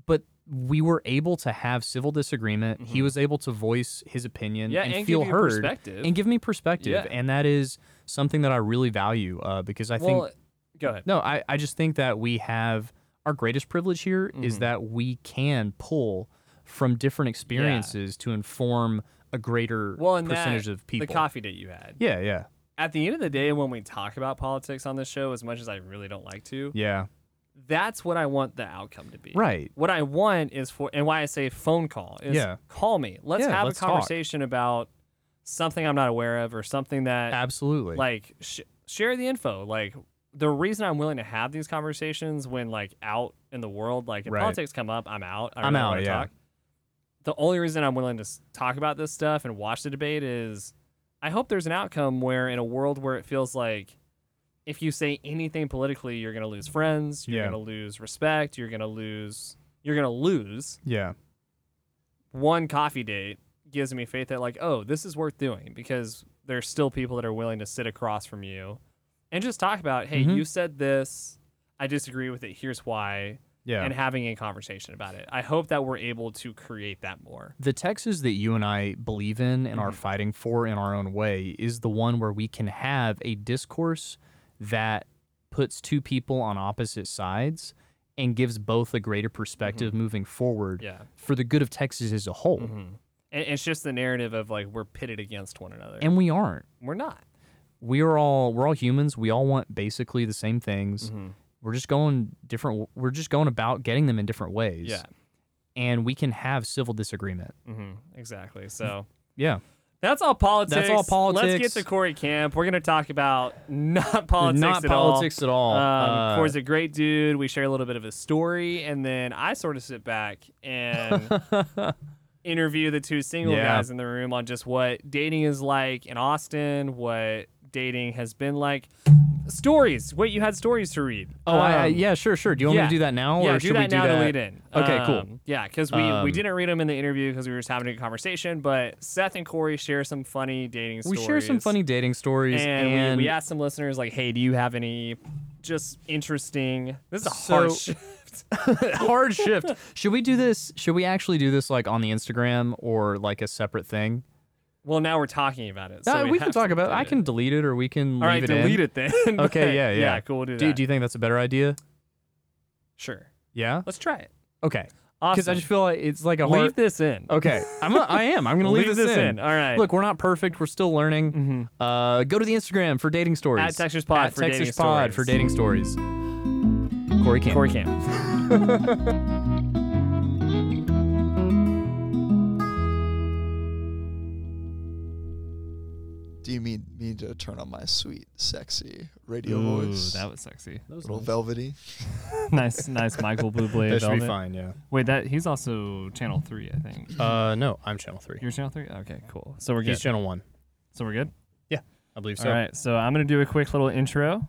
But we were able to have civil disagreement. He was able to voice his opinion Mm-hmm. Yeah, and, and feel heard perspective. and give me perspective. Yeah. And that is something that I really value uh, because I well, think go ahead. no, I, I just think that we have our greatest privilege here is Mm-hmm. that we can pull from different experiences to inform a greater Well, percentage that, of people. the coffee date you had. yeah, yeah, At the end of the day, when we talk about politics on this show, as much as I really don't like to, yeah. that's what I want the outcome to be. Right. What I want is for, and why I say phone call is Yeah. call me. Let's Yeah, have let's a talk. conversation about something I'm not aware of or something that, Absolutely. like, sh- share the info. Like, the reason I'm willing to have these conversations when, like, out in the world, like, if Right. politics come up, I'm out. I I'm really out, yeah. Talk. The only reason I'm willing to talk about this stuff and watch the debate is I hope there's an outcome where, in a world where it feels like if you say anything politically, you're going to lose friends, you're Yeah. going to lose respect, you're going to lose, you're going to lose. yeah. One coffee date gives me faith that, like, oh, this is worth doing because there's still people that are willing to sit across from you and just talk about, hey, Mhm. you said this, I disagree with it, here's why, Yeah. and having a conversation about it. I hope that we're able to create that more. the Texas that you and I believe in and are Mm-hmm. fighting for in our own way is the one where we can have a discourse that puts two people on opposite sides and gives both a greater perspective moving forward Mm-hmm. Yeah. for the good of Texas as a whole. hmm And it's just the narrative of like we're pitted against one another. And we aren't. we're not. We are all we're all humans. We all want basically the same things. Mhm. We're just going different we're just going about getting them in different ways. Yeah. And we can have civil disagreement. hmm Exactly. So Yeah. that's all politics. That's all politics. Let's get to Corey Camp. We're gonna talk about not politics Not at politics at all. all. Um, Uh, Corey's a great dude. We share a little bit of his story, and then I sort of sit back and interview the two single Yeah. guys in the room on just what dating is like in Austin, what dating has been like. stories. Wait, you had stories to read. Oh, I, I, Um, yeah, sure, sure. Do you want me to do that now, Yeah, or do should that we do now that? to lead in. Okay, cool. Um, Yeah, because we, we Um, didn't read them in the interview because we were just having a conversation. But Seth and Corey share some funny dating stories. We share some funny dating stories, and, and, we, we asked some listeners like, "Hey, do you have any just interesting?" This is a So- hard shift. hard shift. Should we do this? Should we actually do this like on the Instagram or like a separate thing? Well, now we're talking about it. So Uh, we, can talk about. do I can delete it, or we can All leave right, it delete in. it then. Okay, yeah, yeah. yeah. Cool. We'll do Do, do you think that's a better idea? sure. Yeah. Let's try it. Okay. Awesome. Because I just feel like it's like a leave hard. this in. Okay. I'm. A, I am. I'm gonna leave, Leave this in. All right. Look, we're not perfect. We're still learning. Uh, go to the Instagram for dating stories. At Textures Pod At for dating Pod stories. for dating stories. Corey Camp. Corey Camp. You mean me to turn on my sweet, sexy radio Ooh, voice? that was sexy. Those little velvety. nice, nice Michael Bublé. That should be fine. Yeah. Wait, that he's also channel three, I think. Uh, no, I'm channel three. You're channel three. Okay, cool. So we're good. He's channel one. so we're good. Yeah, I believe so. All right. So I'm gonna do a quick little intro,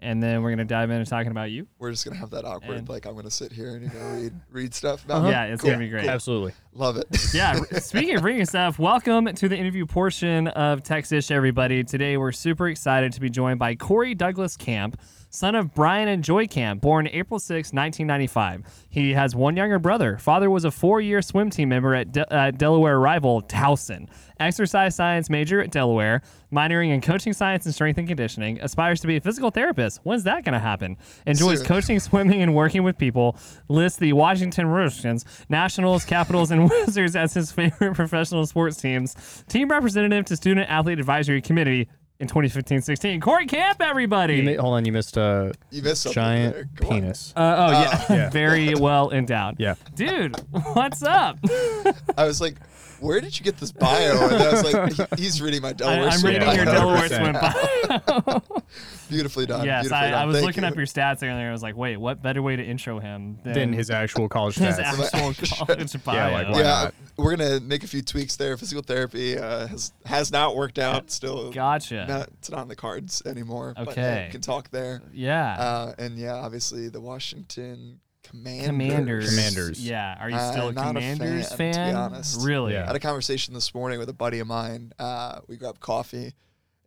and then we're gonna dive into talking about you. We're just gonna have that awkward, And- like I'm gonna sit here and you know read read stuff. about Uh-huh. Yeah, it's Cool, gonna be great. cool. Absolutely. Love it. yeah. Speaking of reading stuff, welcome to the interview portion of Texas, everybody. Today we're super excited to be joined by Corey Douglas Camp, son of Brian and Joy Camp, born April 6, 1995. He has one younger brother. Father was a four-year swim team member at De- uh, Delaware rival Towson. Exercise science major at Delaware, minoring in coaching science and strength and conditioning. Aspires to be a physical therapist. When's that going to happen? Enjoys coaching, swimming, and working with people. Lists the Washington Redskins, Nationals, Capitals, and Wizards as his favorite professional sports teams. Team representative to Student Athlete Advisory Committee in 2015-16. Corey Camp, everybody. You mi- hold on. You missed a You missed something giant. Come on. penis. uh, oh yeah, yeah. very well endowed. Yeah. dude, what's up? I was like, where did you get this bio? And I was like, he- he's reading my I, Delaware. I'm swim reading your bio. Delaware 100%. swim bio. Beautifully done. yes, beautifully I, done. I was Thank looking you. up your stats earlier. And I was like, wait, what better way to intro him than, Than his actual college stats? his stats. actual college bio? Yeah, like, why yeah, not? we're gonna make a few tweaks there. Physical therapy uh, has has not worked out. Still, Gotcha. not, it's not on the cards anymore. But, uh, Okay. can talk there. yeah. Uh, and yeah, obviously the Washington Commanders. Commanders. Commanders. Yeah. Are you Uh, still a not a Commanders fan, to be honest. Really? Yeah. I had a conversation this morning with a buddy of mine. Uh, we grabbed coffee,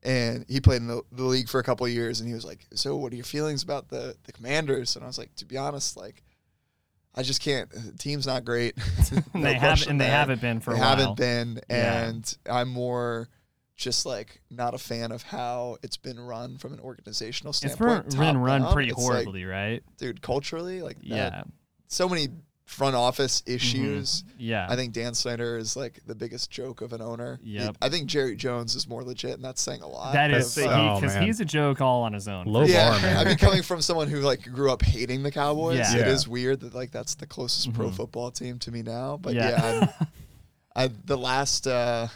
and he played in the, the league for a couple of years. And he was like, "So, what are your feelings about the the Commanders?" And I was like, "To be honest, like, I just can't. The team's not great. No they haven't. And they there. haven't been for they a while. haven't been, Yeah. and I'm more." Just like not a fan of how it's been run from an organizational It's standpoint. been, been run down. pretty It's like, horribly, right? dude. Culturally, like that- Yeah. so many front office issues. Yeah. I think Dan Snyder is like the biggest joke of an owner. Yeah, I think Jerry Jones is more legit, and that's saying a lot. that is of, That's- uh, oh, because he's a joke all on his own. Low yeah, bar, man. I mean, coming from someone who like grew up hating the Cowboys, Yeah. it Yeah. is weird that like that's the closest pro Mhm. football team to me now. But Yeah. yeah, I'm, I the last uh,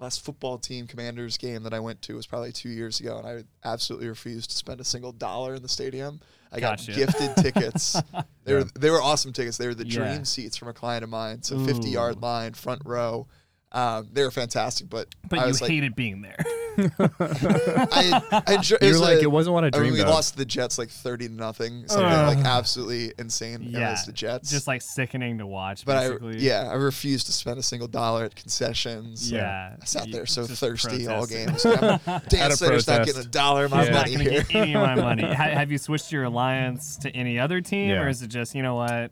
last football team Commanders game that I went to was probably two years ago, and I absolutely refused to spend a single dollar in the stadium. I got gifted tickets. They were they were awesome tickets. They were the Yeah. dream seats from a client of mine. So 50 yard line, front row. Um, they were fantastic, but but I you was like, hated being there. I, I enjoy, it You're was like, a- it wasn't what I I mean, we of. lost the Jets like 30 to nothing. Something Ugh. Oh. like absolutely insane yeah. against the Jets. Just like sickening to watch. but I, yeah, I refused to spend a single dollar at concessions. Yeah. I sat there so just thirsty all protested. games. And I'm- Dan At not getting a dollar of my I'm Yeah. not money going to here. get any of my money. Have you switched your alliance to any other team, Yeah. or is it just you know what?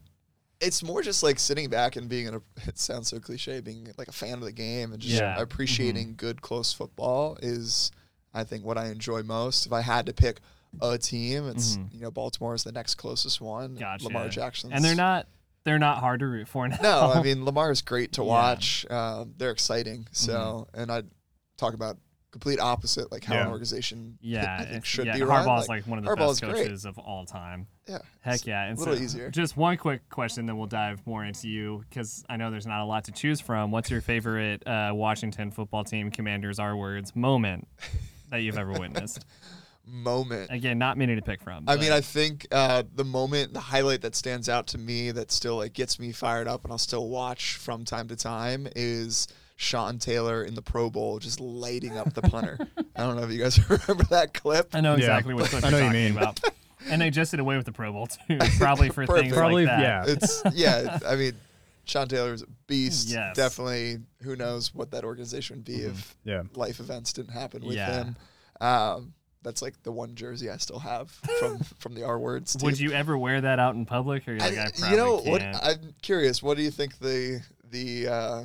It's more just like sitting back and being in a it sounds so cliche being like a fan of the game and just Yeah. Mm-hmm. appreciating good close football is i think what i enjoy most if i had to pick a team it's Mhm. you know baltimore is the next closest one Gotcha. lamar jackson And they're not they're not hard to root for now. no i mean lamar is great to Yeah. watch um, they're exciting so and i talk about complete opposite like how an organization yeah, i think should yeah, be run Harbaugh's like, like, one of the Harbaugh's best great. coaches of all time. yeah Heck yeah, and a little so easier Just one quick question, then we'll dive more into you because I know there's not a lot to choose from. What's your favorite uh, Washington football team Commanders R words moment that you've ever witnessed? moment Again, not many to pick from. I mean, I think uh, the moment, the highlight that stands out to me that still like gets me fired up and I'll still watch from time to time is Sean Taylor in the Pro Bowl just lighting up the punter. I don't know if you guys remember that clip. I know Yeah. exactly what clip I you're know you mean. about. And they just did away with the Pro Bowl too, probably for things Probably, like that. yeah. It's yeah. I mean, Sean Taylor is a beast. Yes. Definitely. Who knows what that organization would be if Yeah. life events didn't happen with Yeah. him. Um, that's like the one jersey I still have from from the R words. Would you ever wear that out in public, or you're I, like, I, probably you know what? can't. I'm curious. What do you think the the uh,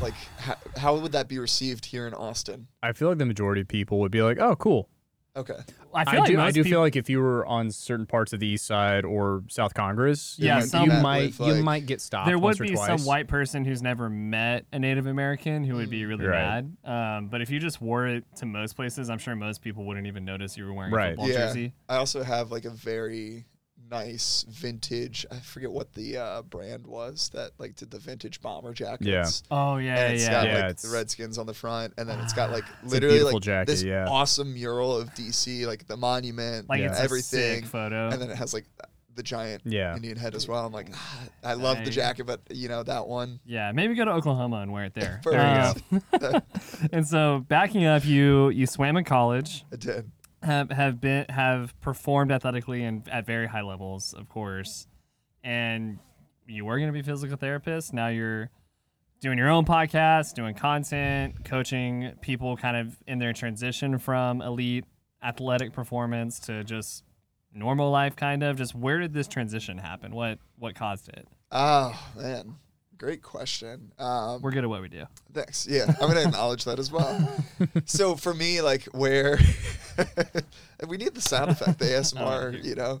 like how, how would that be received here in Austin? I feel like the majority of people would be like, "Oh, cool." Okay. I I, like do. I do people, feel like if you were on certain parts of the East Side or South Congress, Yeah, you, some- you might with, you might get stopped. there would once or be twice. some white person who's never met a Native American who would be really Right. mad. Um, but if you just wore it to most places, I'm sure most people wouldn't even notice you were wearing Right. a football yeah. jersey. I also have like a very nice vintage. I forget what the uh, brand was that like did the vintage bomber jackets. Yeah. Oh yeah, and it's yeah. got Yeah, like it's- the Redskins on the front, and then it's got like a literally like jacket, this yeah. awesome mural of DC, like the monument, like Yeah. it's everything, a sick photo. and then it has like the giant Yeah. Indian head as well. I'm like, ah, I love I- the jacket, but you know that one. yeah, maybe go to Oklahoma and wear it there. Perfect. Um, and so backing up, you you swam in college. I did. Have have been have performed athletically and at very high levels, of course. And you were going to be a physical therapist. Now you're doing your own podcast, doing content, coaching people kind of in their transition from elite athletic performance to just normal life kind of. Just where did this transition happen? What what caused it? Oh man, great question. Um, We're good at what we do. Thanks. Yeah, I'm gonna acknowledge that as well. so for me, like where we need the sound effect, the ASMR, you know.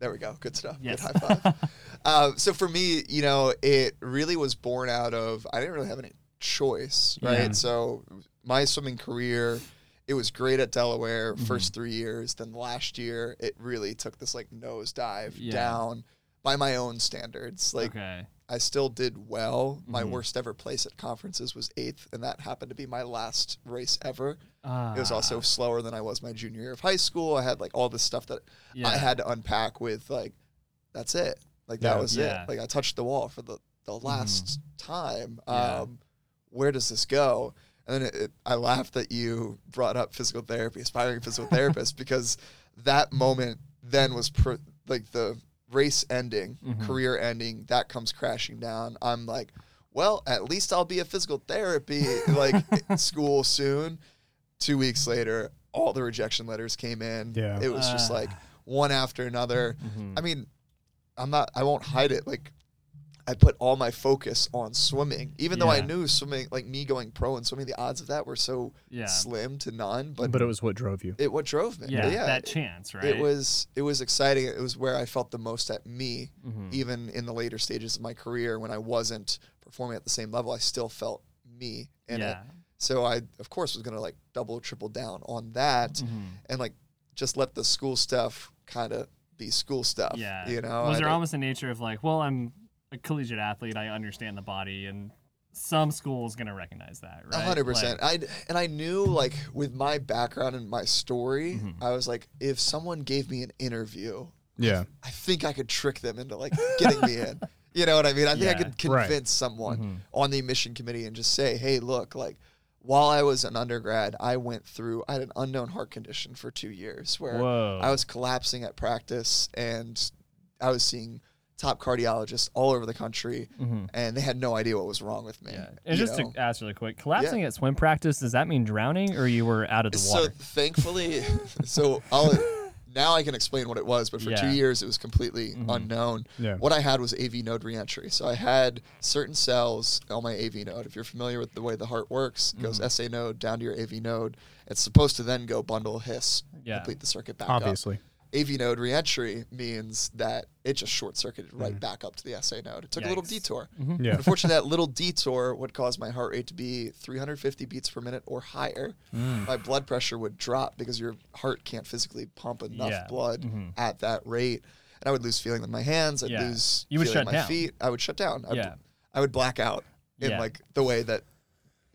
There we go. Good stuff. Yes. Good high five. uh, so for me, you know, it really was born out of I didn't really have any choice, right? Yeah. So my swimming career, it was great at Delaware Mm-hmm. first three years. Then last year, it really took this like nosedive Yeah. down by my own standards. Like okay. I still did well. My Mhm. worst ever place at conferences was eighth, and that happened to be my last race ever. Uh, It was also slower than I was my junior year of high school. I had like all this stuff that yeah. I had to unpack with like, that's it. Like Yeah. that was Yeah. it. Like I touched the wall for the the last time. Yeah. Um, where does this go? And then it, it, I laughed that you brought up physical therapy, aspiring physical therapist, because that moment then was pr- like the race ending, Mhm. career ending. That comes crashing down. I'm like, well, at least I'll be a physical therapy like school soon. Two weeks later, all the rejection letters came in. Yeah. it was just Ah. like one after another. Mhm. I mean, I'm not. I won't hide it. Like, I put all my focus on swimming, even though I Yeah. knew swimming, like me going pro and swimming, the odds of that were so yeah. slim to none. But, But it was what drove you. it what drove me. yeah, But yeah, that chance, right? it was it was exciting. It was where I felt the most at me, Mhm. even in the later stages of my career when I wasn't performing at the same level. I still felt me in yeah. it. So I, of course, was gonna like double, triple down on that, Mhm. and like just let the school stuff kind of be school stuff. Yeah. you know. Was I there don't- almost a nature of like, well, I'm a collegiate athlete, I understand the body, and some school's gonna recognize that, A right? hundred percent. Like, I and I knew like with my background and my story, Mhm. I was like, if someone gave me an interview, Yeah. I think I could trick them into like getting me in. You know what I mean? I think I Yeah. could Right. convince someone Mhm. on the admission committee and just say, hey, look, like while I was an undergrad, I went through I had an unknown heart condition for two years where Whoa. I was collapsing at practice and I was seeing top cardiologists all over the country Mhm. and they had no idea what was wrong with me. Yeah. And just know? to ask really quick, collapsing at swim practice, does that mean drowning or you were out of the water? so thankfully so I'll now I can explain what it was, but for two years it was completely Mhm. unknown. Yeah. What I had was AV node reentry. So I had certain cells on my AV node. If you're familiar with the way the heart works, it Mm-hmm. goes SA node down to your AV node. It's supposed to then go bundle His, Yeah. complete the circuit back up. Obviously. AV node reentry means that it just short circuited right Mm-hmm. back up to the SA node. It took a little Yikes. detour. Yeah. Unfortunately, that little detour would cause my heart rate to be 350 beats per minute or higher. Mm. My blood pressure would drop because your heart can't physically pump enough Yeah. blood Mhm. at that rate. And I would lose feeling with my hands. I'd Yeah. lose You would feeling shut my down. feet. I would shut down. I'd, Yeah. I would black out in Yeah. like the way that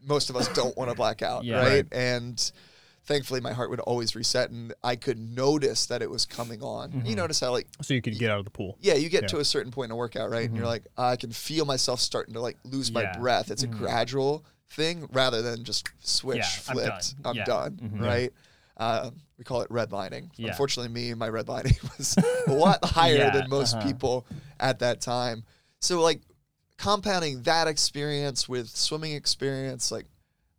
most of us don't want to black out, Yeah. right? Right. And thankfully my heart would always reset and I could notice that it was coming on. You notice how like So you could get out of the pool. yeah, you get Yeah. to a certain point in a workout, right? And you're like, I can feel myself starting to like lose my breath. It's a gradual thing rather than just switch, Yeah, I'm flipped, done. I'm Yeah. done, right? Uh, we call it redlining. Yeah. Unfortunately, me, my redlining was a lot higher Yeah, than most uh-huh. people at that time. So like compounding that experience with swimming experience, like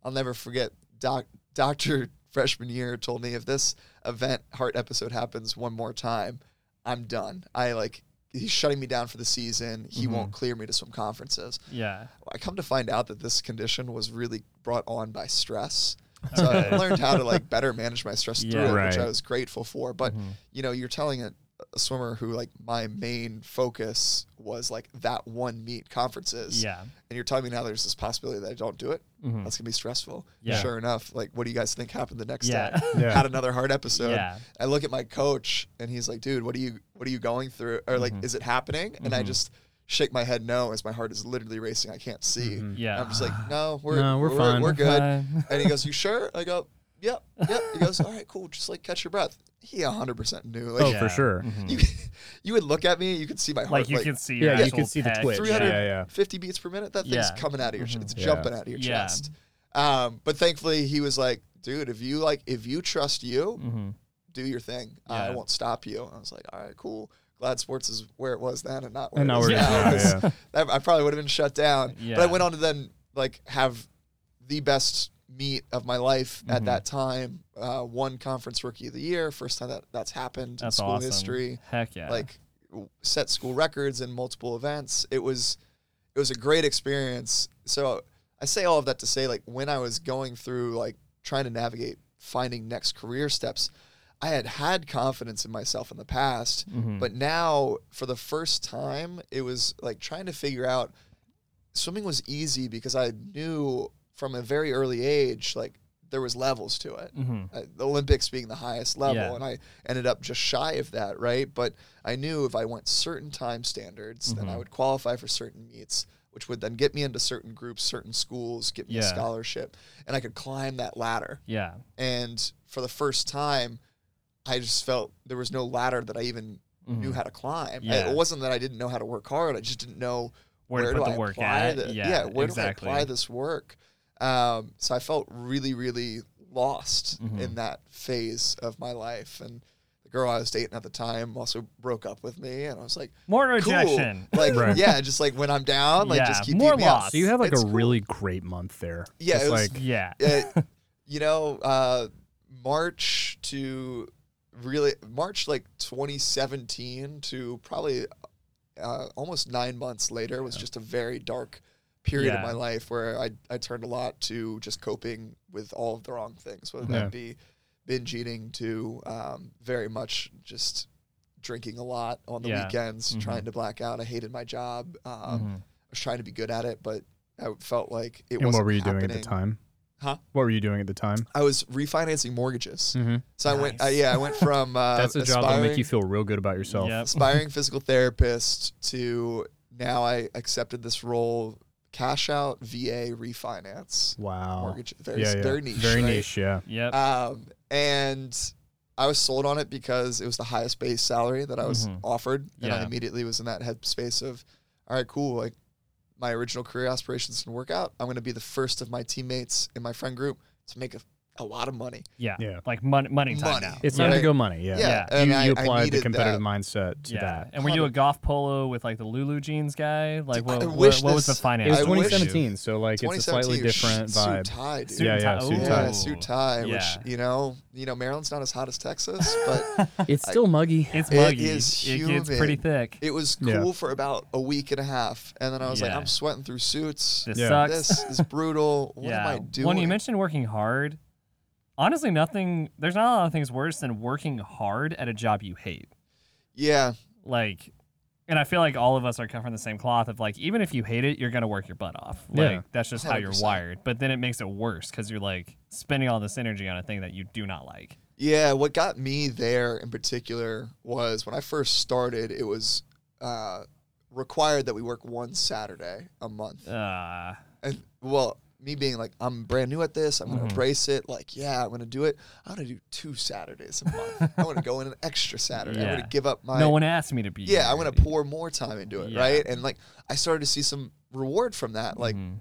I'll never forget doc doctor freshman year told me if this event heart episode happens one more time, I'm done. I like he's shutting me down for the season. He mm-hmm. won't clear me to swim conferences. Yeah. I come to find out that this condition was really brought on by stress. So I learned how to like better manage my stress through Yeah. it, which I was grateful for. But mm-hmm. you know, you're telling a, a swimmer who like my main focus was like that one meet conferences. Yeah. And you're telling me now there's this possibility that I don't do it. Mm-hmm. That's gonna be stressful. Yeah. Sure enough, like what do you guys think happened the next Yeah. day? Yeah. Had another hard episode. Yeah. I look at my coach and he's like, dude, what are you what are you going through? Or like, mm-hmm. is it happening? And I mm-hmm. just shake my head no as my heart is literally racing. I can't see. Yeah. I'm just like, no, we're No, we're we're, fine. we're good. And he goes, you sure? I go, yep, yep. He goes, all right, cool. Just like catch your breath. He 100% knew. Like, Oh, Yeah. for sure. you, you would look at me, you could see my heart Like you like can see. Yeah, your you can see the pec. twitch. 350 Yeah, yeah. beats per minute. That thing's Yeah. coming out of your, ch- it's Yeah. jumping out of your Yeah. chest. Um, but thankfully, he was like, dude, if you like, if you trust you, Mm-hmm. do your thing. I won't stop you. I was like, all right, cool. Glad sports is where it was then and not where And it now is we're now. yeah. I probably would have been shut down. But I went on to then like have the best meet of my life Mm-hmm. at that time. Uh, one conference rookie of the year, first time that that's happened That's in school awesome. history. Heck yeah. Like set school records in multiple events. It was it was a great experience. So I say all of that to say like when I was going through like trying to navigate finding next career steps, I had had confidence in myself in the past, Mm-hmm. but now for the first time it was like trying to figure out swimming was easy because I knew from a very early age like there was levels to it. Mm-hmm. Uh, the Olympics being the highest level, Yeah. and I ended up just shy of that, right? But I knew if I went certain time standards, then Mm-hmm. I would qualify for certain meets, which would then get me into certain groups, certain schools, get me a scholarship, and I could climb that ladder. yeah. And for the first time, I just felt there was no ladder that I even knew how to climb. I- Mm-hmm. Yeah. It wasn't that I didn't know how to work hard; I just didn't know Where to put do the I work apply at. the- Yeah, where exactly. do I apply this work? Um, so I felt really, really lost Mm-hmm. in that phase of my life. And the girl I was dating at the time also broke up with me, and I was like, More cool. rejection. Like, Right. yeah, just like when I'm down, like Yeah, just keep more beating me up. loss. So you have like It's a cool. really great month there. Yeah, it was- like Yeah. uh, you know, uh, March to really March like 2017 to probably uh, almost nine months later was just a very dark period of my life where I, I turned a lot to just coping with all of the wrong things, whether Yeah. that be binge eating to um, very much just drinking a lot on the Yeah. weekends, trying to black out. I hated my job. Um, Mm-hmm. I was trying to be good at it, but I felt like it and wasn't what were you doing at the time? Huh? What were you doing at the time? I was refinancing mortgages. Mm-hmm. So I went, uh, yeah, I went from uh, That's a job that'll make you feel real good about yourself. Yep. aspiring physical therapist to now I accepted this role, cash out VA refinance Wow. mortgage. Very, yeah, yeah. very niche. Very right? niche. Yeah. Yep. Um, and I was sold on it because it was the highest base salary that I was Mhm. offered, and I immediately was in that headspace of, all right, cool, like my original career aspirations can work out. I'm going to be the first of my teammates in my friend group to make a, a lot of money. yeah. yeah. Like money, money time Money. now. It's Yeah. time to go money. Yeah. Yeah, Yeah. and You, I, you I applied the competitive that. mindset to yeah. that. And were you a golf polo with like the Lulu jeans guy? Like what? What, wish what was the finance? It was 2017, so like it's a slightly 2017 different suit vibe. tie, dude. Suit Yeah, yeah, suit tie. Yeah, suit tie, Yeah. which you know, you know, Maryland's not as hot as Texas, but It's still muggy. It's It muggy. is It It's pretty thick. it was cool Yeah. for about a week and a half, and then I was like, I'm sweating through suits. This Yeah. sucks. This is brutal. What am I doing? When you mentioned working hard, honestly, nothing. There's not a lot of things worse than working hard at a job you hate. yeah, Like, and I feel like all of us are cut from the same cloth. Of like, even if you hate it, you're gonna work your butt off. Like Yeah. that's just how you're 100%. wired. But then it makes it worse because you're like spending all this energy on a thing that you do not like. yeah. What got me there in particular was when I first started, it was uh, required that we work one Saturday a month. Uh, And well, me being like, I'm brand new at this. I'm gonna Mhm. embrace it. Like, yeah, I'm gonna do it. I'm gonna do two Saturdays a month. I want to go in an extra Saturday. I'm gonna give up my. no one asked me to be. yeah. I'm gonna pour more time into it, Yeah. right? And like, I started to see some reward from that. Like, Mhm.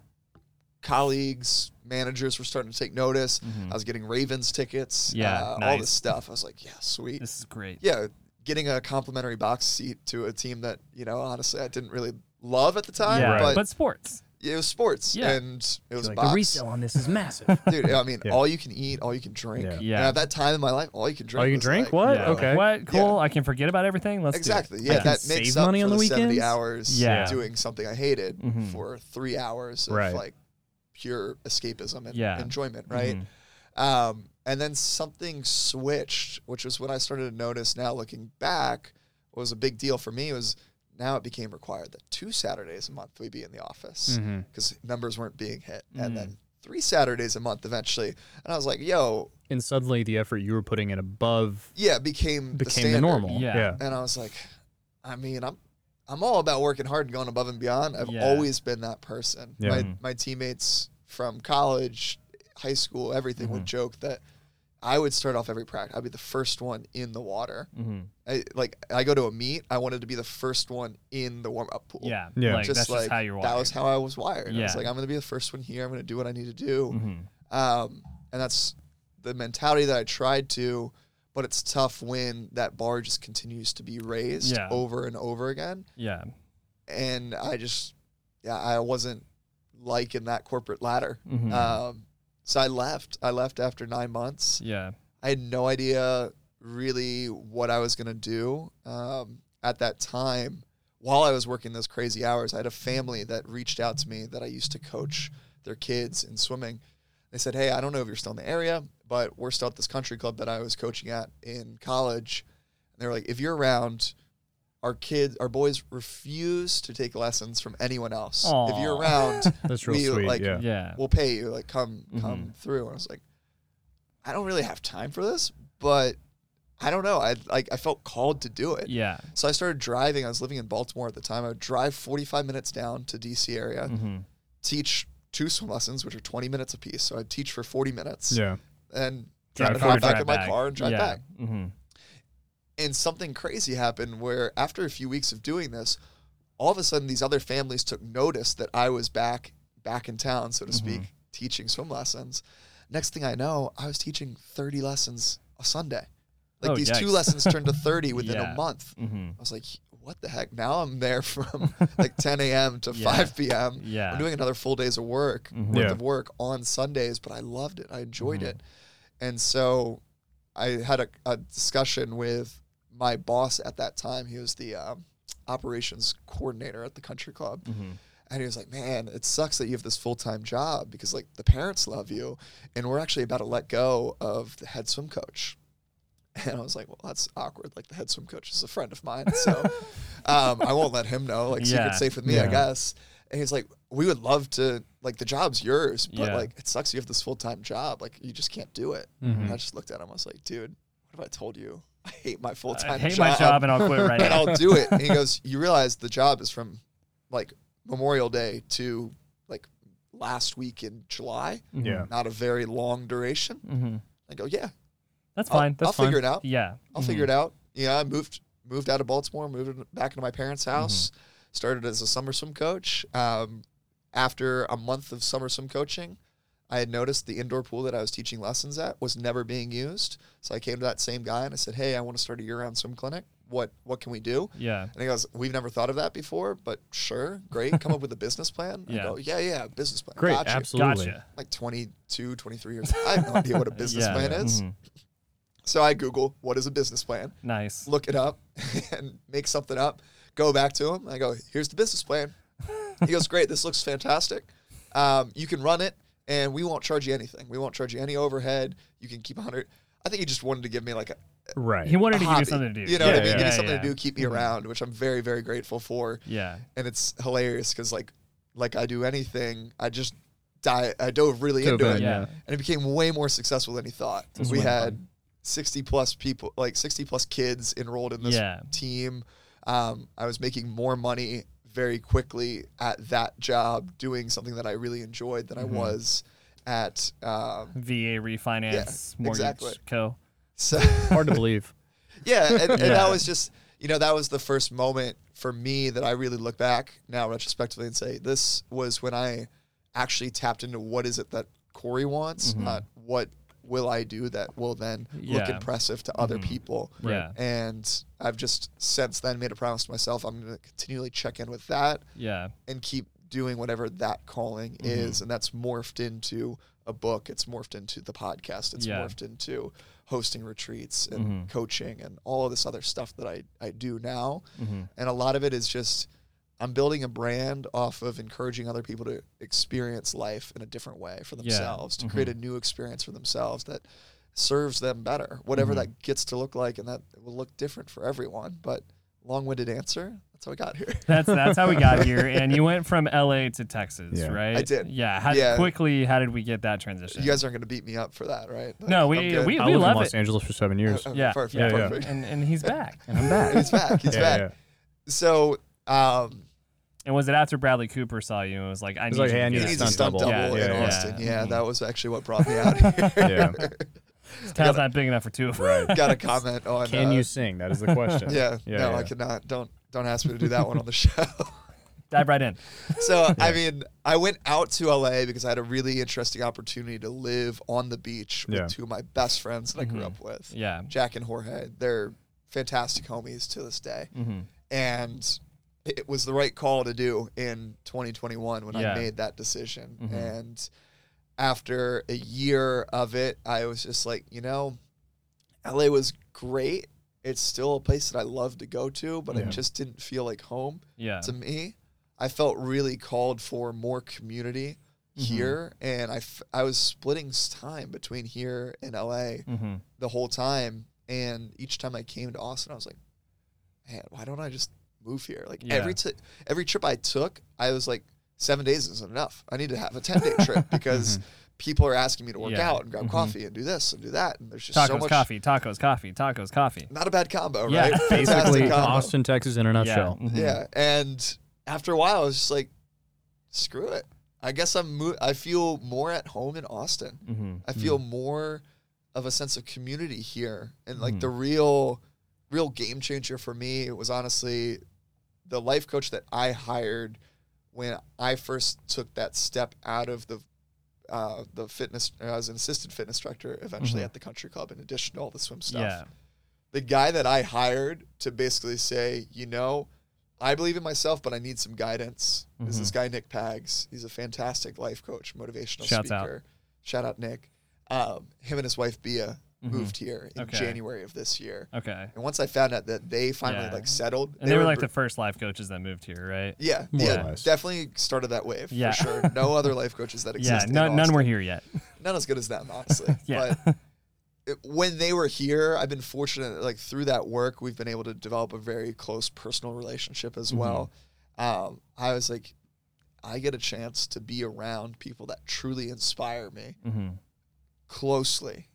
colleagues, managers were starting to take notice. Mhm. I was getting Ravens tickets. Yeah, uh, all this stuff. I was like, yeah, sweet. this is great. yeah, getting a complimentary box seat to a team that you know honestly I didn't really love at the time, yeah, but, but sports. It was sports Yeah. and it was like a box. the resale on this is massive. Dude, I mean, Yeah. all you can eat, all you can drink. Yeah. Yeah. And at that time in my life, all you can drink. All you can was, drink? like- What? Yeah. Okay. What? Cool. I can forget about everything. Let's Exactly. Do it. Yeah, I can that makes save up money for on the the seventy weekends? hours Yeah. doing something I hated Mhm. for three hours of Right. like pure escapism and Yeah. enjoyment, right? Mhm. Um, and then something switched, which was what I started to notice now looking back was a big deal for me was now it became required that two Saturdays a month we be in the office Mm-hmm. because numbers weren't being hit. Mhm. And then three Saturdays a month eventually. And I was like, yo, And suddenly the effort you were putting in above yeah, it became, the, became the, normal. Yeah. yeah. And I was like, I mean, I'm I'm all about working hard and going above and beyond. I've Yeah. always been that person. Yeah. My Mhm. my teammates from college, high school, everything would Mhm. joke that I would start off every practice. I'd be the first one in the water. Mhm. I, like I go to a meet, I wanted to be the first one in the warm up pool. Yeah. Yeah. Like, just that's like just how you're wired. that was how I was wired. I was like, I'm gonna be the first one here. I'm gonna do what I need to do. Mhm. Um, and that's the mentality that I tried to, but it's tough when that bar just continues to be raised Yeah. over and over again. Yeah. And I just, yeah, I wasn't liking that corporate ladder. Mhm. Um, so I left. I left after nine months. yeah. I had no idea really what I was going to do. Um, at that time, while I was working those crazy hours, I had a family that reached out to me that I used to coach their kids in swimming. They said, Hey, I don't know if you're still in the area, but we're still at this country club that I was coaching at in college. And they were like, If you're around, our kids, our boys refuse to take lessons from anyone else. If you're around, That's real we, sweet. like, yeah. Yeah. we'll pay you like come come Mhm. through and i was like i don't really have time for this but i don't know i like i felt called to do it Yeah. so i started driving i was living in baltimore at the time i would drive 45 minutes down to dc area hmm teach two swim lessons which are 20 minutes apiece so i'd teach for 40 minutes Yeah. and Drive drive, forward, back drive in my back. car and drive yeah. back hmm and something crazy happened where after a few weeks of doing this all of a sudden these other families took notice that i was back back in town so to Mhm. speak teaching swim lessons next thing i know i was teaching 30 lessons a sunday like Oh, these two lessons turned to 30 within Yeah. a month hmm i was like what the heck now i'm there from like 10 a.m to Yeah. 5 p.m Yeah. i'm doing another full days of work Mhm. worth Yeah. of work on sundays but i loved it i enjoyed Mhm. it and so i had a, a discussion with my boss at that time he was the um, operations coordinator at the country club hmm and he was like man it sucks that you have this full-time job because like the parents love you and we're actually about to let go of the head swim coach and I was like, well, that's awkward. Like the head swim coach is a friend of mine, so um, I won't let him know. Like Yeah. secret safe with me, I guess. And he's like, we would love to. Like the job's yours, but Yeah. like it sucks you have this full time job. Like you just can't do it. Mhm. And I just looked at him. I was like, dude, what have I told you? I hate my full time. I time. hate my job and I'll quit right and now. I'll do it. And he goes, you realize the job is from like Memorial Day to like last week in July. Mhm. Yeah. Not a very long duration. hmm I go, yeah, That's I'll- fine. That's I'll fine. figure it out. Yeah. I'll figure it out. Yeah, I moved moved out of Baltimore, moved back into my parents' house, started as a summer swim coach. Um, after a month of summer swim coaching, I had noticed the indoor pool that I was teaching lessons at was never being used. So I came to that same guy and I said, "Hey, I want to start a year-round swim clinic. What what can we do?" Yeah. And he goes, "We've never thought of that before, but sure, great. Come up with a business plan." Yeah. I go, "Yeah, yeah, business plan. Great. Gotcha." Absolutely. Gotcha. Like 22, 23 years. I have no idea what a business yeah. plan is. Mhm. So I Google what is a business plan Nice. look it up and make something up. Go back to him. I go, here's the business plan. He goes, great. This looks fantastic. Um, you can run it, and we won't charge you anything. We won't charge you any overhead. You can keep a hundred. I think he just wanted to give me like a, Right. He wanted a to give hobby. you something to do. You know Yeah, what I mean? yeah. Give me something yeah. to do, keep me around, which I'm very, very grateful for. Yeah. And it's hilarious because like, like I do anything, I just die. I dove really Dove into in, it, Yeah. and it became way more successful than he thought. This we had fun. 60 plus people, like 60 plus kids enrolled in this Yeah. team. Um, I was making more money very quickly at that job doing something that I really enjoyed than Mm-hmm. I was at. Um, VA refinance mortgage exactly. co. so Hard to believe. yeah, and, and Yeah. that was just you know that was the first moment for me that I really look back now retrospectively and say this was when I actually tapped into what is it that Corey wants, not what will I do that will then look Mm-hmm. Yeah. impressive to other people. Yeah. And I've just since then made a promise to myself I'm going to continually check in with that Yeah. and keep doing whatever that calling Mm-hmm. is and that's morphed into a book it's morphed into the podcast it's Yeah. morphed into hosting retreats and Mhm. coaching and all of this other stuff that I, I do now Mm-hmm. and a lot of it is just i'm building a brand off of encouraging other people to experience life in a different way for themselves to create a mm-hmm. new experience for themselves that serves them better whatever mm-hmm. that gets to look like and that will look different for everyone but long-winded answer that's how we got here That's that's how we got here. And you went from LA to Texas, Yeah. right? I did. Yeah. How Yeah. quickly how did we get that transition? You guys aren't going to beat me up for that, right? Like, No, I'm we- good. we- I lived in Los it. Angeles for seven oh, years. Okay, yeah. perfect, yeah, yeah. perfect. And and he's back. and I'm back. He's back. He's yeah, back. yeah. So, um, And was it after Bradley Cooper saw you and was like, I He's need like, you hey, to I need a it. needs a stunt stunt double. double Yeah, in yeah, Austin. yeah. Yeah, Mhm. that was actually what brought me out here. Yeah. Town's not big enough for two of them. Right. Got a comment on. Can uh, you sing? That is the question. Yeah, Yeah, no, yeah. I cannot. Don't don't ask me to do that one on the show. Dive right in. so I mean, I went out to LA because I had a really interesting opportunity to live on the beach with Yeah. two of my best friends that I grew Mhm. up with, Yeah. Jack and Jorge. They're fantastic homies to this day. Mm-hmm. and it was the right call to do in 2021 when Yeah. I made that decision. Mhm. And after a year of it, I was just like, you know, LA was great. It's still a place that I love to go to, but Yeah. it just didn't feel like home Yeah. to me. I felt really called for more community Mhm. here, and I, f- I was splitting time between here and LA Mm-hmm. the whole time. And each time I came to Austin, I was like, man, why don't I just move here? Like Yeah. every t- every trip I took, I was like, seven days isn't enough. I need to have a ten day trip because people are asking me to work Yeah. out and grab Mhm. coffee and do this and do that. And there's just Tacos, so much. coffee, tacos, coffee, tacos, coffee. Not a bad combo, Yeah. right? Basically, combo. Austin, Texas, in a nutshell. Yeah. mhm. Yeah, and after a while, I was just like, screw it. I guess I'm. Mo- I feel more at home in Austin. Mm-hmm. I feel more of a sense of community here, and like Mhm. the real, real game changer for me it was honestly the life coach that I hired when I first took that step out of the. Uh, the fitness as an assistant fitness director eventually Mhm. at the country club in addition to all the swim stuff Yeah. the guy that I hired to basically say, you know, I believe in myself, but I need some guidance. Is Mhm. this guy Nick Pags? He's a fantastic life coach, motivational Shouts out. speaker. Shout out Nick. Um, him and his wife Bia Mhm. moved here in Okay. January of this year. Okay. And once I found out that they finally Yeah. like settled, And they, were like br- the first life coaches that moved here, right? yeah, More yeah, less. definitely started that wave Yeah. for sure. No other life coaches that existed. Yeah. exist. in None, none were here yet. None as good as them, honestly. Yeah. But it- when they were here, I've been fortunate. Like through that work, we've been able to develop a very close personal relationship as Mhm. well. Um, I was like, I get a chance to be around people that truly inspire me mm-hmm. closely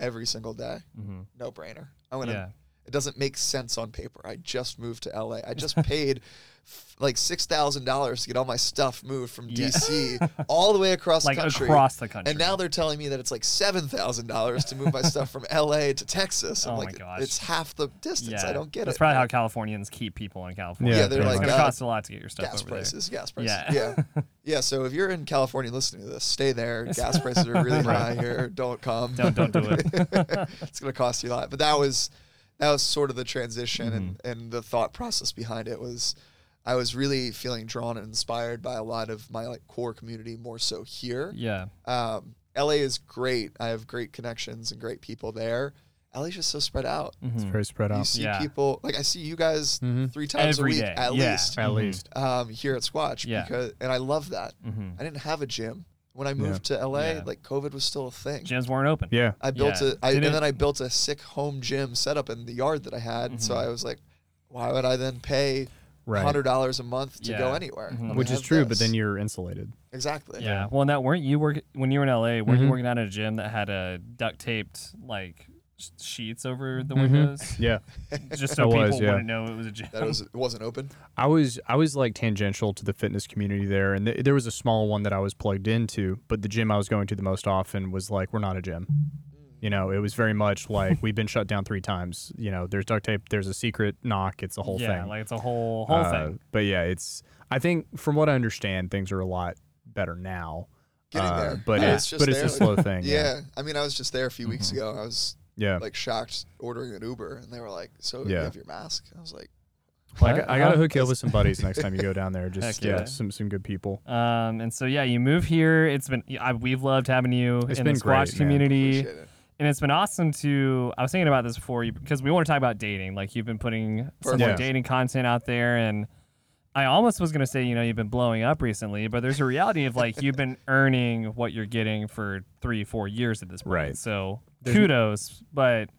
every single day. Mm-hmm. No brainer. I'm gonna. Yeah. It doesn't make sense on paper. I just moved to LA. I just paid f- like six thousand dollars to get all my stuff moved from Yeah. DC all the way across Like the country. across the country. And now they're telling me that it's like seven thousand dollars to move my stuff from LA to Texas. I'm Oh my gosh. it's half the distance. yeah. I don't get That's it. That's probably how. Californians keep people in California. Yeah, Yeah, they're pretty it's like going to uh, cost a lot to get your stuff gas over prices. Gas prices. Yeah. Yeah. yeah. So if you're in California listening to this, stay there. Gas prices are really high here. Don't come. Don't- don't do it. it's gonna cost you a lot. But that was that was sort of the transition and, Mm-hmm. and the thought process behind it was I was really feeling drawn and inspired by a lot of my like core community more so here. Yeah. Um, LA is great. I have great connections and great people there. LA's just so spread out. It's Mhm. very spread out. You see Yeah. people like I see you guys Mhm. three times Every a week day. at Yeah. least At Mhm. least. um, here at Squatch Yeah. because and I love that. Mm-hmm. I didn't have a gym when I moved to LA. Yeah. Like COVID was still a thing. Gyms weren't open. Yeah. I built Yeah. a I, and Did it- then I built a sick home gym setup in the yard that I had. So Mhm. I was like, why would I then pay Right. hundred dollars a month to go Yeah. anywhere? Mhm. when I Which is have true, but this? then you're insulated. exactly. Yeah. Well, and that weren't you work when you were in LA? Weren't you Mhm. working out at a gym that had a duct taped like sh- sheets over the Mhm. windows, Yeah. just so I people was, yeah. wouldn't know it was a gym. That was it wasn't open. I was I was like tangential to the fitness community there, and th- there was a small one that I was plugged into, but the gym I was going to the most often was like, we're not a gym. You know, it was very much like we've been shut down three times. You know, there's duct tape, there's a secret knock, it's a whole yeah, thing. like it's a whole whole Uh, thing. But yeah, it's I think from what I understand, things are a lot better now. Getting Uh, there. but I it- was just but it's a there, slow thing, Yeah. yeah. I mean, I was just there a few weeks Mhm. ago. I was Yeah. like shocked ordering an Uber, and they were like, "So you Yeah. have your mask?" I was like, I, got, I gotta hook you up with some buddies next time you go down there. Just Heck yeah, yeah. some some good people. Um, and so yeah, you move here. It's been I, we've loved having you It's in been the Squatch great, man. community, "Appreciate it." and it's been awesome to. I was thinking about this before you because we want to talk about dating. Like you've been putting some more Yeah. dating content out there, and I almost was gonna say you know you've been blowing up recently, but there's a reality of like you've been earning what you're getting for three four years at this point. Right. So There's- kudos, but.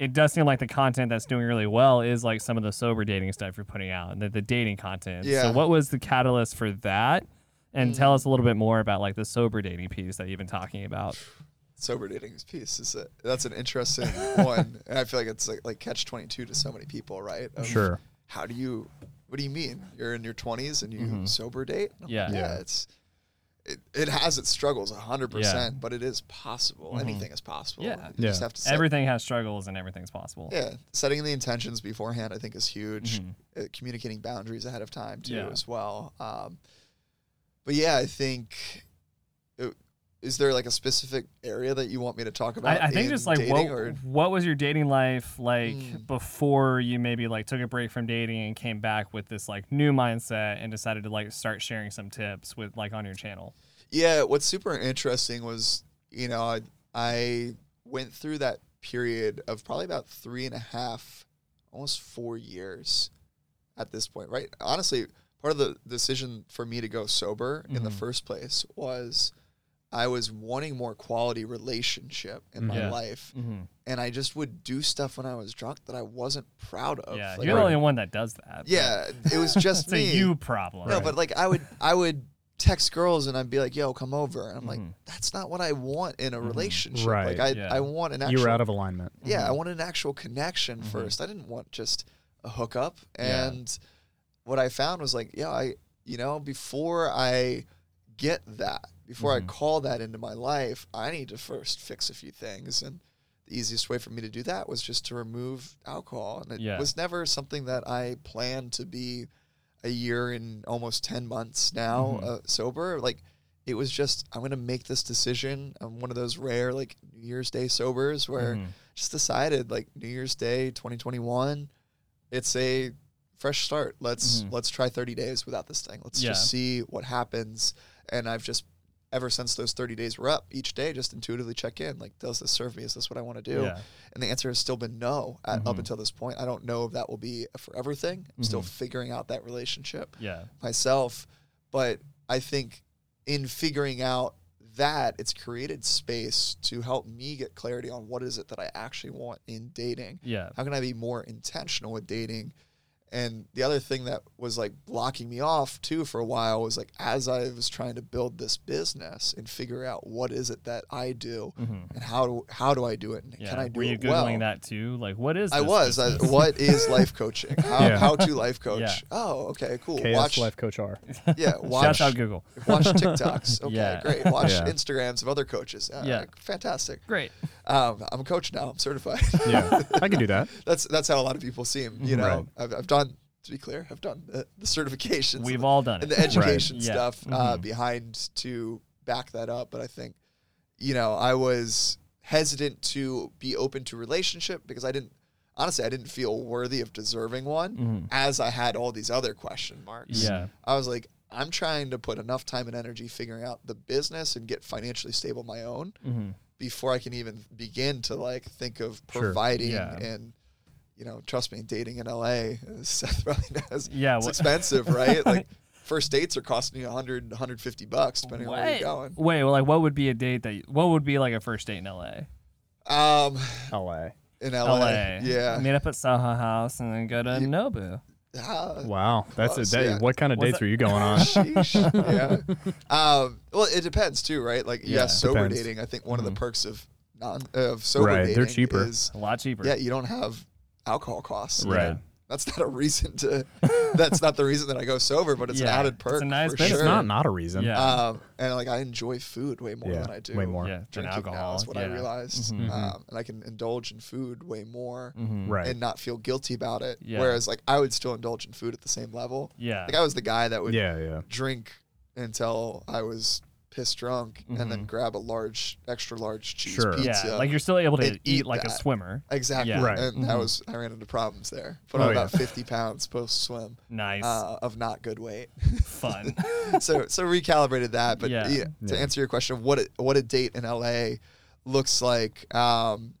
It does seem like the content that's doing really well is like some of the sober dating stuff you're putting out and the, the dating content. Yeah. So what was the catalyst for that? And Mm. tell us a little bit more about like the sober dating piece that you've been talking about. sober dating piece is a, that's an interesting one, and I feel like it's like, like catch twenty two to so many people, right? Of Sure. How do you? What do you mean? You're in your twenties and you Mhm. sober date? Yeah. yeah. Yeah. It's it, it has its struggles, hundred Yeah. percent, but it is possible. Mhm. Anything is possible. Yeah. You just Yeah. have to set, Everything has struggles and everything's possible. Yeah, setting the intentions beforehand, I think, is huge. Mhm. Uh, communicating boundaries ahead of time too, Yeah. as well. Um, but yeah, I think. Is there like a specific area that you want me to talk about? I, I think in just like dating, what, or what was your dating life like Mm. before you maybe like took a break from dating and came back with this like new mindset and decided to like start sharing some tips with like on your channel. Yeah, what's super interesting was, you know, I, I went through that period of probably about three and a half, almost four years at this point, right? Honestly, part of the decision for me to go sober in the Mhm. first place was I was wanting more quality relationship in my Yeah. life. Mm-hmm. And I just would do stuff when I was drunk that I wasn't proud of. Yeah, Like, you're the only one that does that. but yeah, it was just it's me. a you problem. No, but like I would I would text girls and I'd be like, "Yo, come over," and I'm like, Mhm. "That's not what I want in a Mhm. relationship. Right. Like I Yeah. I want an actual You were out of alignment. yeah, I Mhm. wanted an actual connection Mhm. first. I didn't want just a hookup. Yeah. And what I found was like, yeah, I you know before I get that, before Mhm. I call that into my life, I need to first fix a few things and. The easiest way for me to do that was just to remove alcohol, and it Yeah. was never something that I planned to be a year and almost 10 months now Mhm. uh, sober like it was just i'm gonna make this decision i'm one of those rare like new year's day sobers where Mhm. just decided like new year's day 2021 it's a fresh start let's Mhm. let's try 30 days without this thing let's Yeah. just see what happens and i've just ever since those 30 days were up each day just intuitively check in like does this serve me is this what i want to do Yeah. and the answer has still been no at, up Mhm. until this point. I don't know if that will be a forever thing. I'm still Mhm. figuring out that relationship Yeah. myself. But I think in figuring out that, it's created space to help me get clarity on what is it that I actually want in dating. Yeah. How can I be more intentional with dating? And the other thing that was like blocking me off too for a while was like as I was trying to build this business and figure out what is it that I do Mm-hmm. and how do how do I do it and Yeah. can I do it. Were you it googling well? that too? Like, what is? I this was. I, what is life coaching? How, Yeah. how to life coach? Yeah. Oh, okay, cool. KS watch, Life Coach R. yeah, watch, Shout out Google. watch TikToks. Okay, Yeah. great. Watch Yeah. Instagrams of other coaches. Uh, Yeah. fantastic. Great. Um, I'm a coach now. I'm certified. Yeah, I can do that. that's that's how a lot of people see him. You know, Right. I've, I've done. To be clear, I've done the, the certifications. We've and all done and it. the education Yeah. stuff uh, Mhm. behind to back that up. But I think, you know, I was hesitant to be open to relationship because I didn't, honestly, I didn't feel worthy of deserving one Mhm. as I had all these other question marks. Yeah. I was like, I'm trying to put enough time and energy figuring out the business and get financially stable my own Mm-hmm. before I can even begin to like think of Sure. providing Yeah. and you know, trust me, dating in LA, as Seth probably knows, Yeah. it's wha- expensive, right? Like first dates are costing you 100, 150 bucks depending on where you're going. Wait. Well, like, what would be a date that? You, what would be like a first date in LA? Um, LA. in LA, LA. yeah. Meet up at Soho House and then go to You- Nobu. Ah, Wow, that's Close, a that, yeah. What kind of Was dates that- were you going on? Sheesh. yeah. Um, well, it depends too, right? Like, Yeah. yes, sober Depends. dating. I think one of Mhm. the perks of non of sober Right, they're dating cheaper. is A lot cheaper. yeah, you don't have alcohol costs. Right. That's not a reason to. that's not the reason that I go sober, but it's Yeah, an added it's perk a nice for benefit. sure. It's not not a reason. Yeah. Um, and like I enjoy food way more Yeah, than I do way more. Yeah. Than drinking alcohol. now. Is what yeah. I realized, Mhm. um, and I can indulge in food way more Mhm. Right. and not feel guilty about it. Yeah. Whereas like I would still indulge in food at the same level. Yeah. Like I was the guy that would yeah, yeah. drink until I was piss drunk and then Mhm. grab a large, extra large cheese Sure. pizza. yeah. Like you're still able to eat, eat like a swimmer. exactly. Yeah. Right. And that Mhm. was I ran into problems there. Put Oh, on yeah. about fifty pounds post swim Nice. uh, of not good weight. Fun. so so recalibrated that. But Yeah. yeah, to Yeah. answer your question, what a, what a date in LA looks like. Um,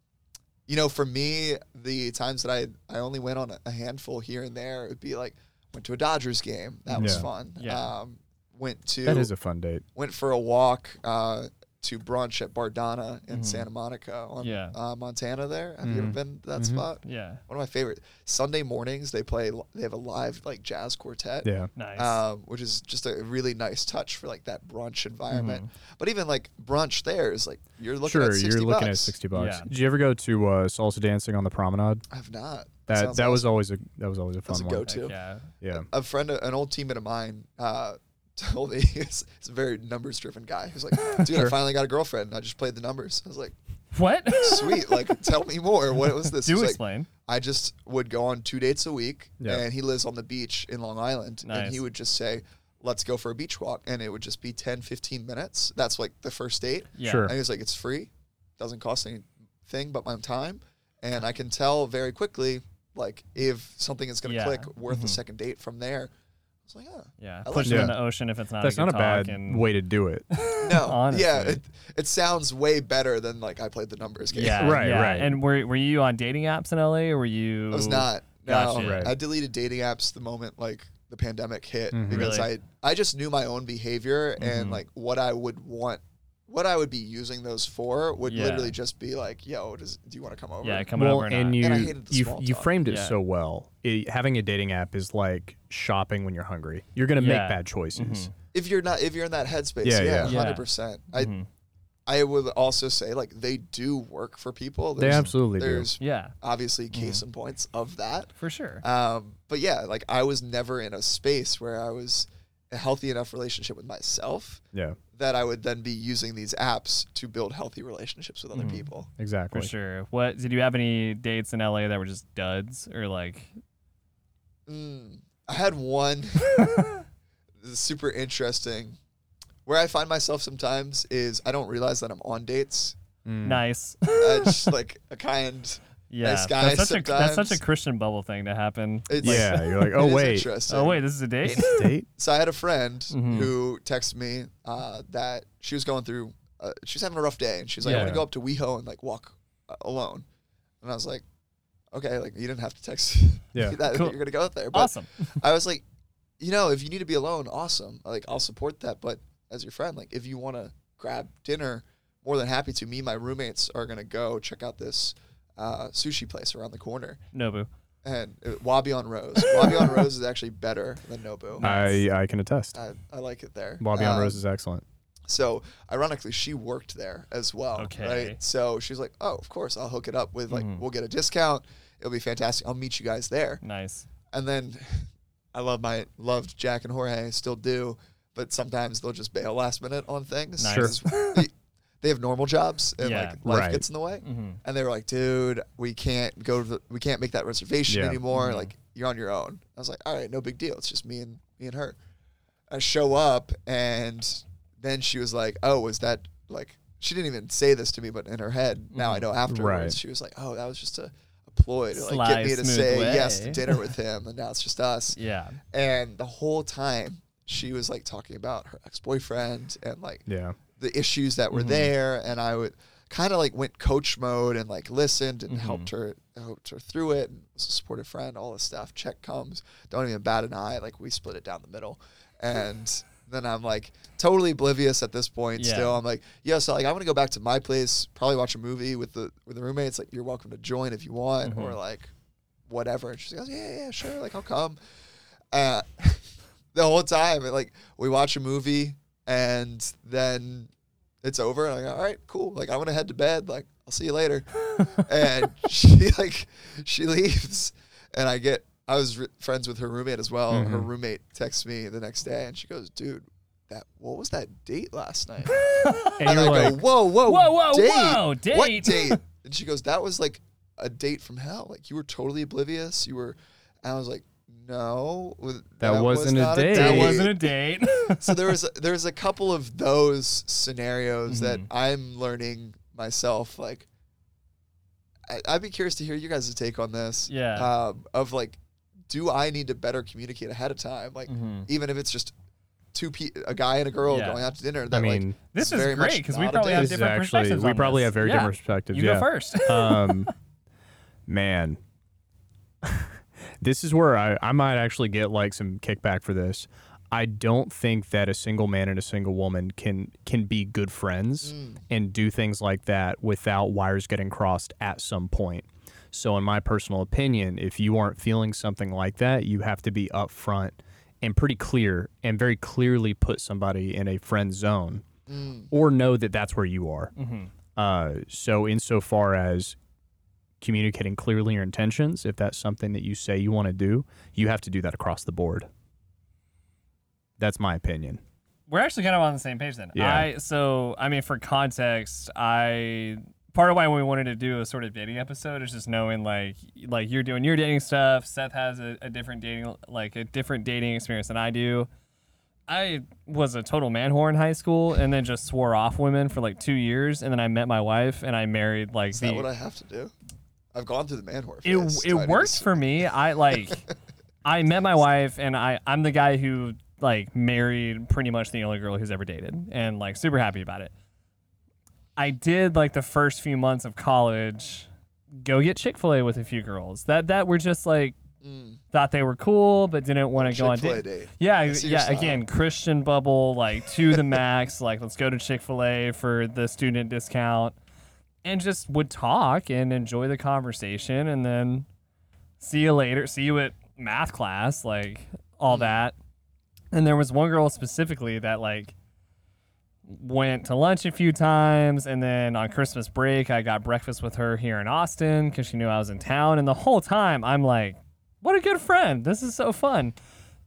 you know, for me, the times that I I only went on a, a handful here and there, it would be like went to a Dodgers game. That was Yeah. fun. Yeah. Um, went to That is a fun date. went for a walk uh, to brunch at Bardana in Mhm. Santa Monica on Yeah. uh, Montana. There, have you ever Mhm. been to that Mhm. spot? yeah. One of my favorite. Sunday mornings they play. They have a live like jazz quartet. Yeah. Nice. Um, which is just a really nice touch for like that brunch environment. Mm-hmm. But even like brunch there is like you're looking Sure, at 60 you're looking at bucks. sixty bucks. Yeah. Did you ever go to uh, salsa dancing on the promenade? I've not. That sounds that was always a that was always a That's fun a one. go-to. Heck yeah. Yeah. a friend, an old teammate of mine, uh, told me he's, he's a very numbers driven guy. He's like, dude, I finally got a girlfriend. And I just played the numbers. I was like, What? sweet. Like, tell me more. What was this? Do He's like, explain. I just would go on two dates a week, Yeah. and he lives on the beach in Long Island, nice. and he would just say, "Let's go for a beach walk," and it would just be 10, 15 minutes. That's like the first date, Yeah. Sure. and he was like, "It's free, doesn't cost anything but my time," and I can tell very quickly, like if something is going to Yeah. click worth a Mhm. second date from there. I was like, "Oh, Yeah. I like Push them in that. the ocean if it's not That's a not a bad and way to do it. no, Honestly. yeah, it, it sounds way better than like I played the numbers game." Yeah. Right, yeah. right. And were were you on dating apps in LA or were you I was not. No, Gotcha. Right. I deleted dating apps the moment like the pandemic hit Mhm. because Really? I I just knew my own behavior Mhm. and like what I would want, what I would be using those for would Yeah. literally just be like, "Yo, does do you want to come over?" Yeah, coming well, over or and not. you And I hated the you small you talk. framed it Yeah. so well. It, having a dating app is like shopping when you're hungry. You're gonna Yeah. make bad choices. Mhm. if you're not if you're in that headspace, Yeah, yeah, yeah. hundred percent. I Mhm. I would also say like they do work for people. They There's, absolutely do. Yeah, obviously case in points of that. for sure. Um, but yeah, like I was never in a space where I was a healthy enough relationship with myself Yeah, that I would then be using these apps to build healthy relationships with other Mhm. people. exactly. For sure. What did you have any dates in LA that were just duds or like? Mm, I had one super interesting where I find myself sometimes is I don't realize that I'm on dates. Mm. Nice. I just like a kind. Yeah, Nice guy that's such a that's such a. Christian bubble thing to happen. It's, Yeah, you're like, oh wait. Oh wait, this is a date. date. So I had a friend Mhm. who texted me uh, that she was going through, uh, she was having a rough day, and she's like, "I want to go up to WeHo and like walk uh, alone." And I was like, "Okay, like you didn't have to text Yeah. that Cool. you're gonna go out there." But awesome. I was like, you know, if you need to be alone, awesome. Like I'll support that. But as your friend, like if you want to grab dinner, more than happy to. Me and my roommates are gonna go check out this uh, sushi place around the corner, Nobu. and uh, Wabi on Rose. Wabi on Rose is actually better than Nobu. I I can attest. I, I like it there. Wabi on Um, Rose is excellent. So ironically, she worked there as well. Okay. Right. So she's like, "Oh, of course, I'll hook it up with like Mhm. we'll get a discount. It'll be fantastic. I'll meet you guys there." Nice. And then I love my loved Jack and Jorge, still do, but sometimes they'll just bail last minute on things. Nice. Sure. They, have normal jobs and Yeah. like life Right. gets in the way. hmm And they were like, "Dude, we can't go to the, we can't make that reservation Yeah. anymore. Mhm. Like you're on your own." I was like, "All right, no big deal. It's just me and me and her." I show up and then she was like, "Oh, was that like?" She didn't even say this to me, but in her head, now I Mhm. know afterwards, Right. she was like, "Oh, that was just a, a ploy to like get me to say yes to dinner with him, and now it's just us." Yeah. And the whole time, she was like talking about her ex boyfriend and like Yeah. The issues that were Mhm. there, and I would kind of like went coach mode and like listened and Mhm. helped her helped her through it and was a supportive friend, all this stuff. Check comes, don't even bat an eye. Like we split it down the middle, and then I'm like totally oblivious at this point. Yeah. Still, I'm like, yeah, so like I'm gonna go back to my place, probably watch a movie with the with the roommates. Like you're welcome to join if you want, or Mhm. like whatever. And she goes, yeah, yeah, sure, like I'll come. Uh, the whole time, and, like we watch a movie and then it's over. And I'm like, all right, cool. Like I'm gonna head to bed. Like I'll see you later. and she like she leaves, and I get I was re- friends with her roommate as well. Her mm-hmm. roommate texts me the next day, and she goes, "Dude, that what was that date last night?" And And I like, go, "Whoa, whoa, Whoa, whoa, date? whoa, What date?" date?" And she goes, "That was like a date from hell. Like you were totally oblivious. You were." And I was like, "No, w- That was wasn't a not date." That wasn't a date. so there was there's a couple of those scenarios that Mhm. I'm learning myself. Like, I, I'd be curious to hear you guys' take on this. Yeah. Um, of like, do I need to better communicate ahead of time? Like, Mhm. even if it's just two pe- a guy and a girl Yeah. going out to dinner. I That, like, mean, this is very great because we probably have this is different actually perspectives. we probably this. have very Yeah. different perspectives. You yeah. go first. um, man, this is where I, I might actually get like some kickback for this. I don't think that a single man and a single woman can can be good friends Mm. and do things like that without wires getting crossed at some point. So, in my personal opinion, if you aren't feeling something like that, you have to be upfront and pretty clear and very clearly put somebody in a friend zone Mm. or know that that's where you are. hmm Uh, so, insofar as communicating clearly your intentions, if that's something that you say you want to do, you have to do that across the board. That's my opinion. We're actually kind of on the same page then. Yeah. I so I mean for context, I part of why we wanted to do a sort of dating episode is just knowing like like you're doing your dating stuff. Seth has a, a different dating like a different dating experience than I do. I was a total man whore in high school and then just swore off women for like two years and then I met my wife and I married like Is the that what I have to do? I've gone through the man whore it phase, it so worked for me. I like I met my wife and I I'm the guy who like married pretty much the only girl who's ever dated and like super happy about it. I did like the first few months of college go get Chick-fil-A with a few girls. That that were just like Mm. thought they were cool but didn't want to go on date. date. Yeah, I see your yeah. Again, Christian bubble, like to the max. like, let's go to Chick Fil A for the student discount, and just would talk and enjoy the conversation, and then see you later. See you at math class, like all Mm. that. And there was one girl specifically that like went to lunch a few times, and then on Christmas break, I got breakfast with her here in Austin because she knew I was in town, and the whole time I'm like, what a good friend. This is so fun.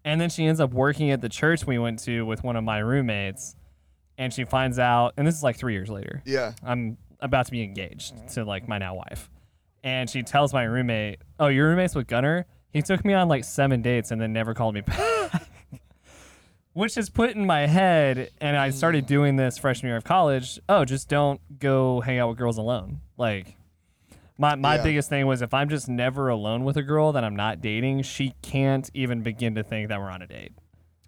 And then she ends up working at the church we went to with one of my roommates. And she finds out, and this is like three years later. Yeah. I'm about to be engaged mm-hmm. to like my now wife. And she tells my roommate, Oh, your roommate's with Gunner? He took me on like seven dates and then never called me back. Which is put in my head, and I started mm. doing this freshman year of college. Oh, just don't go hang out with girls alone. Like, my, my Yeah. biggest thing was if I'm just never alone with a girl that I'm not dating, she can't even begin to think that we're on a date.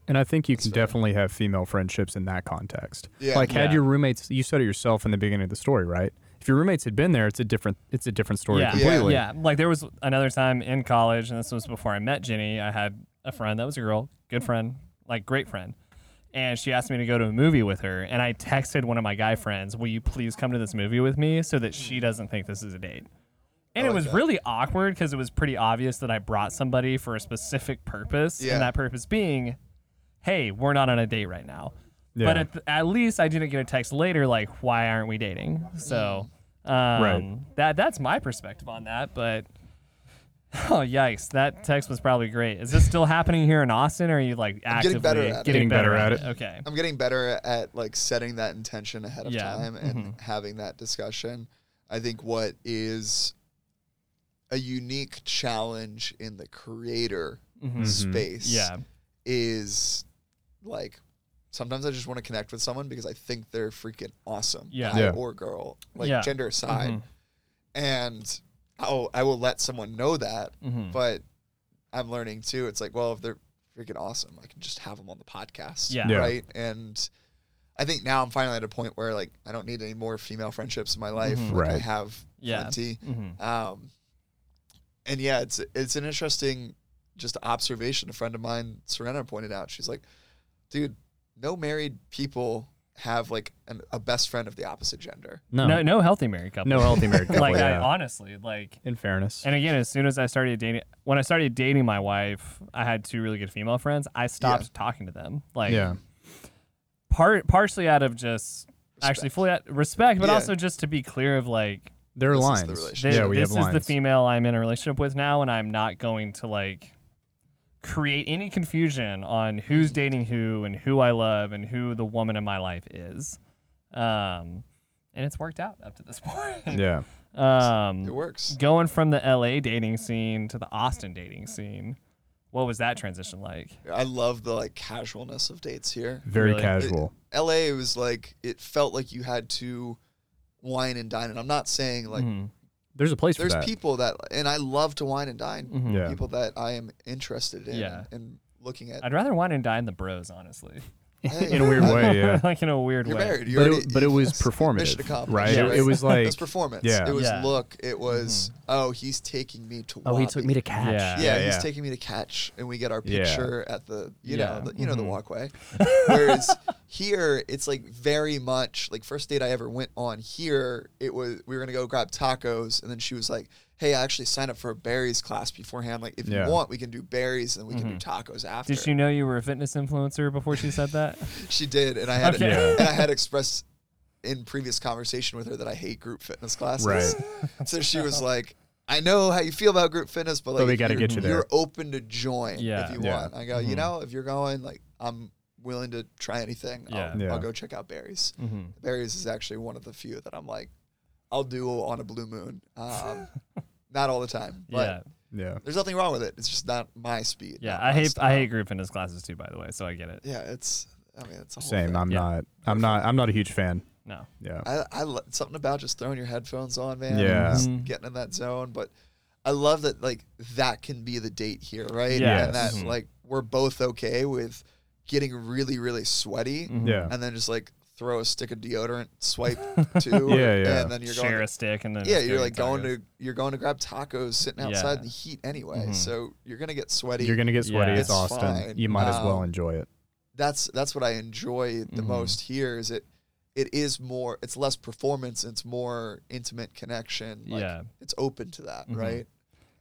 And I think you can That's fair. definitely have female friendships in that context. Yeah. Like had Yeah. your roommates you said it yourself in the beginning of the story, right? If your roommates had been there, it's a different it's a different story yeah. completely. Yeah. yeah. Like there was another time in college, and this was before I met Jenny. I had a friend that was a girl, good friend, like great friend. And she asked me to go to a movie with her. And I texted one of my guy friends, Will you please come to this movie with me so that she doesn't think this is a date? And I it was that. really awkward because it was pretty obvious that I brought somebody for a specific purpose. Yeah. And that purpose being, hey, we're not on a date right now. Yeah. But at, th- at least I didn't get a text later like, why aren't we dating? So um, Right. that that's my perspective on that. But oh yikes, that text was probably great. Is this still happening here in Austin? Or are you like I'm actively getting better at it. Getting better at it. Okay. I'm getting better at like setting that intention ahead of Yeah. time and Mhm. having that discussion. I think what is a unique challenge in the creator Mhm. Mhm. space Yeah. is like sometimes I just want to connect with someone because I think they're freaking awesome, Yeah. guy Yeah. or girl, like Yeah. gender aside, Mhm. and I'll I will let someone know that, Mhm. but I'm learning too. It's like, well, if they're freaking awesome, I can just have them on the podcast, Yeah. Yeah. right? And I think now I'm finally at a point where like I don't need any more female friendships in my life. Mhm. Like I have Yeah. plenty. Mhm. Um, and yeah, it's it's an interesting just observation. A friend of mine, Serena, pointed out. She's like, "Dude, no married people have like an, a best friend of the opposite gender." No. No, No, no healthy married couple. No healthy married couple. like I honestly like in fairness. And again, as soon as I started dating, when I started dating my wife, I had two really good female friends. I stopped talking to them. Like, yeah. part partially out of just actually Respect. fully out, respect, but Yeah. also just to be clear of like, There are This is the lines. relationship. Yeah, we this have is lines. the female I'm in a relationship with now, and I'm not going to like create any confusion on who's Mm. dating who and who I love and who the woman in my life is. Um, and it's worked out up to this point. Yeah. Um, It works. going from the LA dating scene to the Austin dating scene, what was that transition like? I love the like casualness of dates here. Very Really? casual. LA was like it felt like you had to wine and dine, and I'm not saying like Mhm. There's a place for there's that. people that, and I love to wine and dine. Mhm. Yeah. People that I am interested in Yeah. and, and looking at. I'd rather wine and dine the bros, honestly. Hey, in a weird I- way, yeah. like in a weird You're way. married. You But already, it, but it was mission performative, accomplished. right? Yeah. It, it was like it was performance. Yeah. It was Yeah. look. It was oh he's taking me to. oh, he Wabi. took me to catch. Yeah. Yeah, yeah, he's taking me to catch, and we get our Yeah. picture at the you Yeah. know the, you know the Mhm. walkway. Whereas here, it's like very much like first date I ever went on. Here, it was we were gonna go grab tacos, and then she was like, "Hey, I actually signed up for a Barry's class beforehand. Like, if Yeah. you want, we can do Barry's, and we can do Mhm. tacos after." Did she know you were a fitness influencer before she said that? She did, and I had Okay. Yeah. and I had expressed in previous conversation with her that I hate group fitness classes. Right. So she was like, "I know how you feel about group fitness, but like, But we gotta you're- get you there." You're open to join Yeah. if you Yeah. want." I go, "You Mhm. know, if you're going, like, I'm willing to try anything. Yeah. I'll, Yeah. I'll go check out Barry's. Mm-hmm. Barry's is actually one of the few that I'm like, I'll do on a blue moon. Um, not all the time, but Yeah, Yeah. there's nothing wrong with it. It's just not my speed. yeah. I my hate I style. hate group fitness classes too. By the way, so I get it. Yeah, it's. I mean, it's a whole Same. thing. I'm Yeah. not. I'm not. I'm not a huge fan. No. Yeah. I, I lo- something about just throwing your headphones on, man. Yeah. and just Mhm. getting in that zone. But I love that like that can be the date here, right? Yes. And that Mhm. like we're both okay with getting really, really sweaty, Mhm. Yeah. and then just like throw a stick of deodorant, swipe two, Yeah, yeah. and then you're Share going. a stick and then yeah, you're like eat going tacos. to you're going to grab tacos, sitting outside Yeah. in the heat anyway. Mhm. So you're gonna get sweaty. You're gonna get sweaty. Yeah. It's It's Austin. fine. You might as well Um, enjoy it. that's that's what I enjoy the Mhm. most here. Is it it is more it's less performance it's more intimate connection like Yeah. it's open to that Mhm. right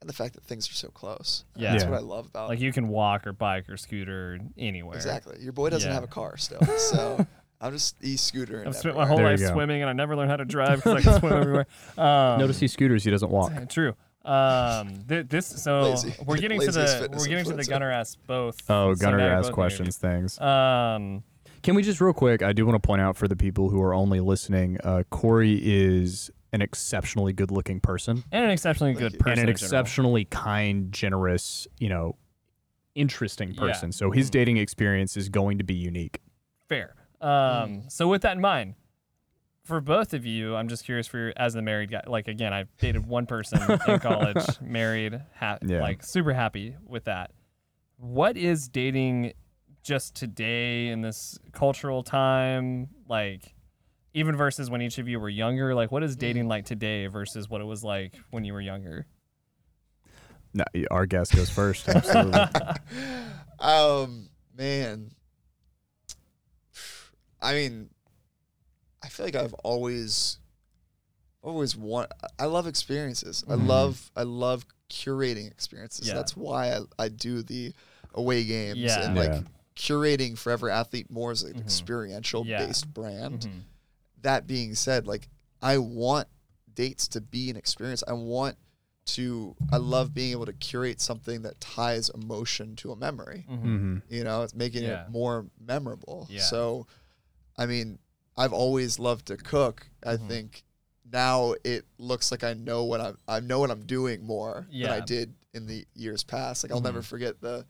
and the fact that things are so close Yeah. that's Yeah. what I love about Like you can walk or bike or scooter anywhere. exactly your boy doesn't Yeah. have a car still so I'm just e-scooter I've spent my whole There life you go. swimming and I never learned how to drive because I can swim everywhere. Um, Notice he scooters. He doesn't walk. True. Um, th- this so Lazy. we're getting to Laziest the fitness we're getting to the influencer. Gunner ask both. Oh, so Gunner now you're ask both questions things. interviewed. Um, Can we just real quick? I do want to point out for the people who are only listening, uh, Corey is an exceptionally good-looking person and an exceptionally good person. and an in general. exceptionally kind, generous, you know, interesting Yeah. person. So his Mhm. dating experience is going to be unique. fair. Um, so with that in mind, for both of you, I'm just curious for your, as the married guy. Like again, I've dated one person in college, married, ha- Yeah. like super happy with that. What is dating just today in this cultural time like? Even versus when each of you were younger, like what is dating like today versus what it was like when you were younger? No, our guest goes first. Absolutely. um man I mean I feel like I've always always want I love experiences. I Mhm. love I love curating experiences. Yeah. That's why I, I do the away games Yeah. and Yeah. like curating Forever Athlete more as an Mhm. experiential Yeah. based brand. Mhm. That being said, like I want dates to be an experience. I want to I love being able to curate something that ties emotion to a memory. Mhm. hmm You know, it's making Yeah. it more memorable. Yeah. So, I mean, I've always loved to cook. I Mhm. think now it looks like I know what I'm I know what I'm doing more than I did in the years past. Like I'll Mhm. never forget the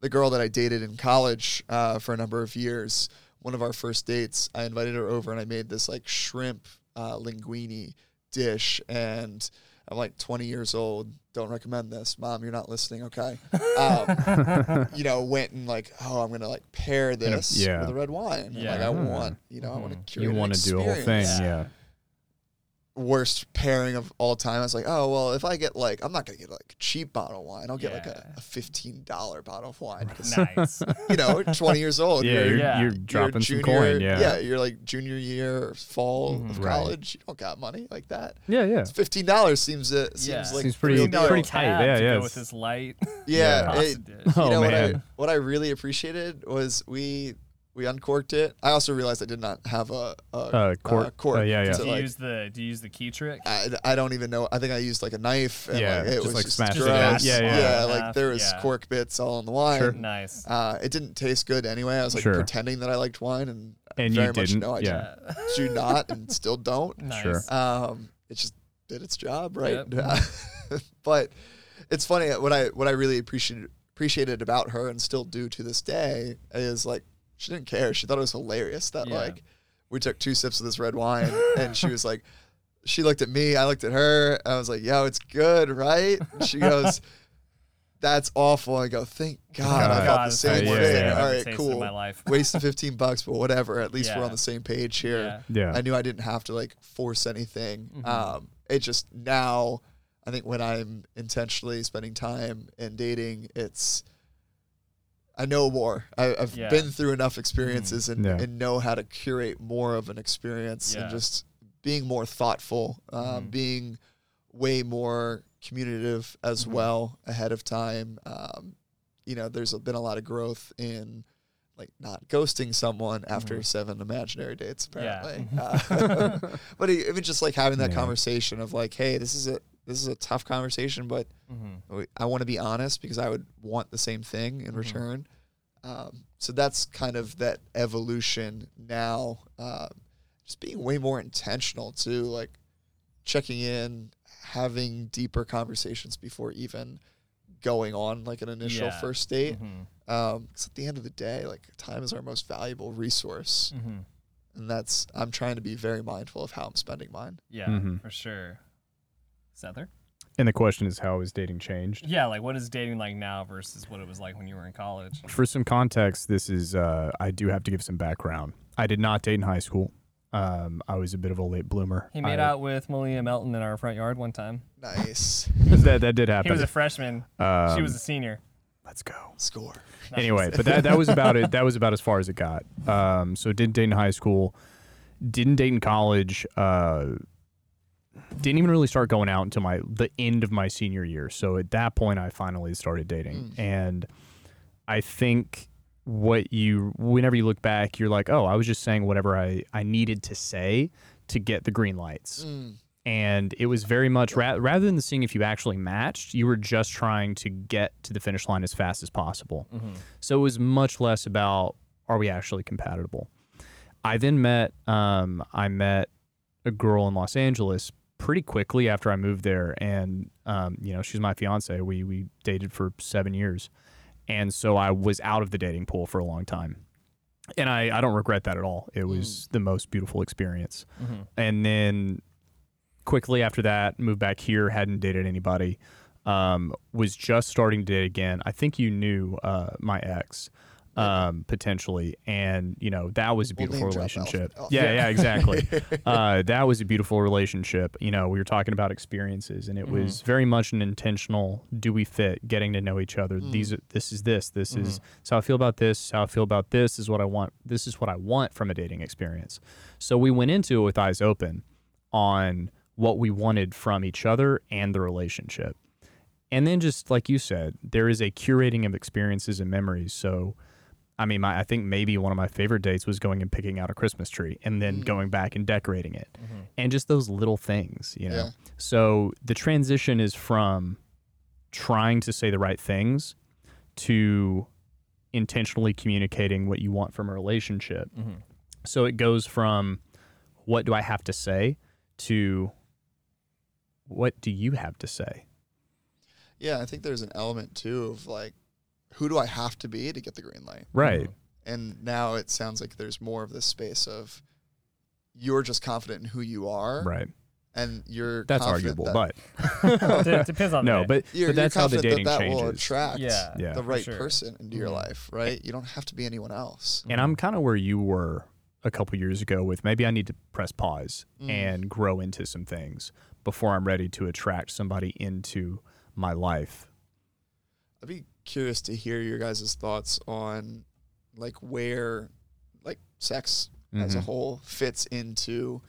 the girl that I dated in college uh, for a number of years. One of our first dates, I invited her over and I made this like shrimp uh, linguine dish and. I'm like 20 years old. Don't recommend this, mom. You're not listening, okay? Um, you know, went and like, oh, I'm gonna like pair this yeah. with a red wine. And, Like Yeah. I want, you know, I want to Mhm. You want to do a whole thing, Yeah. Yeah. Worst pairing of all time. I was like, oh well, if I get like, I'm not gonna get like a cheap bottle of wine. I'll get like a, a fifteen dollar bottle of wine nice. you know, 20 years old. Yeah, you're, you're, Yeah. you're you're dropping some junior- coin. Yeah. yeah, you're like junior year or fall Mhm. of Right. college. You don't got money like that. Yeah, yeah. Fifteen dollars seems uh, seems Yeah. like Seems pretty- real $15 deal. pretty tight. Yeah, yeah, with this light Yeah, Yeah. it- Oh, you know what I man. what I really appreciated was we we uncorked it. I also realized I did not have a, a Uh, cork. uh, cork Uh, yeah, yeah. to, Do you like- use the Do you use the key trick? I, I don't even know. I think I used like a knife. And Yeah, like, it just, was like, just smash gross. Yeah, yeah, yeah. yeah. Like there was Yeah. cork bits all in the wine. Sure. Nice. Uh, it didn't taste good anyway. I was like Sure. pretending that I liked wine, and, And very you much didn't, no, I yeah. do not, and still don't. nice. Sure. Um, it just did its job, right? Yep. but it's funny what I what I really appreciated appreciated about her, and still do to this day, is like she didn't care. She thought it was hilarious that Yeah. like we took two sips of this red wine, and she was like. She looked at me, I looked at her, I was like, yo, it's good, right? And she goes, That's awful. I go, Thank God, I God. thought the it's same yeah, thing. thing yeah. I've All ever right, tasted cool In my life. wasted 15 bucks, but whatever. At least we're on the same page here. Yeah. Yeah. I knew I didn't have to like force anything. Mhm. Um, it just now, I think when I'm intentionally spending time and dating, it's I know more. I, I've Yeah. been through enough experiences and, Yeah. and know how to curate more of an experience Yeah. and just being more thoughtful, um, Mhm. being way more communicative as Mhm. well ahead of time. Um, you know, there's been a lot of growth in like not ghosting someone after Mhm. seven imaginary dates, Yeah. Uh, but e- even just like having that Yeah. conversation of like, hey, this is a this is a tough conversation, but Mhm. I want to be honest because I would want the same thing in Mhm. return. Um, so that's kind of that evolution now. Um, just being way more intentional too, like checking in, having deeper conversations before even going on like an initial Yeah. first date. Mhm. Um, 'cause at the end of the day, like time is our most valuable resource, Mhm. and that's I'm trying to be very mindful of how I'm spending mine. Yeah, Mhm. for sure. Sether? And the question is, how has dating changed? Yeah, like what is dating like now versus what it was like when you were in college? For some context, this is uh, I do have to give some background. I did not date in high school. Um, I was a bit of a late bloomer. He made I- out with Malia Melton in our front yard one time. Nice that that did happen. He was a freshman. um, she was a senior. let's go. score. Anyway, but that that was about it. That was about as far as it got. Um, so didn't date in high school, didn't date in college. Uh, didn't even really start going out until my the end of my senior year. So at that point, I finally started dating, Mm. and I think what you whenever you look back, you're like, oh, I was just saying whatever I I needed to say to get the green lights Mm, and it was very much ra- rather than seeing if you actually matched, you were just trying to get to the finish line as fast as possible. Mhm. So it was much less about are we actually compatible. I then met um, I met a girl in Los Angeles pretty quickly after I moved there, and um, you know she's my fiance. We we dated for seven years, and so I was out of the dating pool for a long time, and I I don't regret that at all. It was the most beautiful experience. Mhm. and then quickly after that moved back here hadn't dated anybody um, was just starting to date again. I think you knew uh, my ex um, potentially and you know that was a We'll beautiful relationship Alf- Alf. yeah yeah exactly uh, that was a beautiful relationship you know we were talking about experiences and it Mhm. was very much an intentional do we fit getting to know each other Mm. these are, this is this this is Mhm. so I feel about this, how I feel about this is what I want. This is what I want from a dating experience. So we went into it with eyes open on what we wanted from each other and the relationship. And then just like you said, there is a curating of experiences and memories. So I mean, my, I think maybe one of my favorite dates was going and picking out a Christmas tree and then Mm. going back and decorating it. Mhm. And just those little things, you know. Yeah. So the transition is from trying to say the right things to intentionally communicating what you want from a relationship. Mhm. So it goes from what do I have to say to what do you have to say? Yeah, I think there's an element too of like, who do I have to be to get the green light? Right. And now it sounds like there's more of this space of you're just confident in who you are, Right. and you're That's arguable, that, but It depends on no, the but, you're, but that's you're how the dating that, that will changes. attract Yeah. Yeah. the right sure. person into your Mhm. life, right? You don't have to be anyone else. And I'm kind of where you were a couple years ago with maybe I need to press pause Mm. and grow into some things before I'm ready to attract somebody into my life. I'd be curious to hear your guys' thoughts on like where like sex as a Mhm. whole fits into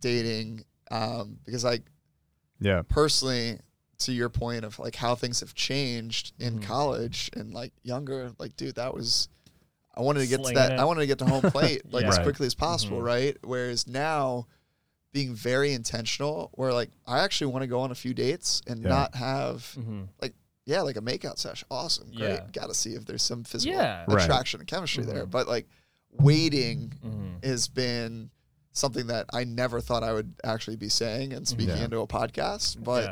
dating. Um, because like Yeah. personally, to your point of like how things have changed in Mhm. college and like younger, like dude, that was I wanted to get to that. it. I wanted to get to home plate like Yeah. as quickly as possible, Mhm. right? Whereas now, being very intentional, where like I actually want to go on a few dates and Yeah. not have Mhm. Yeah, like a makeout session. Awesome, great. Yeah. Got to see if there's some physical Yeah. Right. attraction and chemistry there. Mhm. But like waiting Mhm. has been something that I never thought I would actually be saying and speaking Yeah. into a podcast. But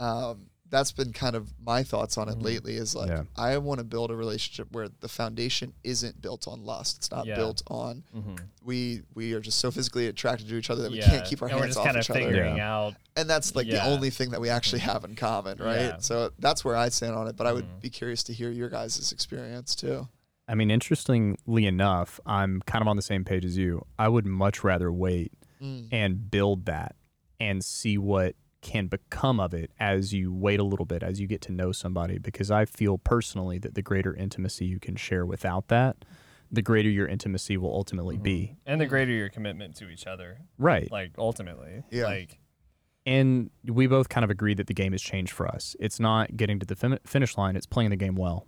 yeah. um, that's been kind of my thoughts on it Mhm. lately. Is like Yeah. I want to build a relationship where the foundation isn't built on lust. It's not Yeah. built on Mhm. we we are just so physically attracted to each other that we can't keep our and we're hands just off kind of each other. figuring Yeah. out. And that's like the only thing that we actually have in common, right? Yeah. So that's where I stand on it. But I would Mhm. be curious to hear your guys' experience too. I mean, interestingly enough, I'm kind of on the same page as you. I would much rather wait Mm. and build that and see what can become of it as you wait a little bit, as you get to know somebody. Because I feel personally that the greater intimacy you can share without that, the greater your intimacy will ultimately be. Mm-hmm. And the greater your commitment to each other, Right. like ultimately, Yeah. like And we both kind of agree that the game has changed for us. It's not getting to the fin- finish line, it's playing the game well.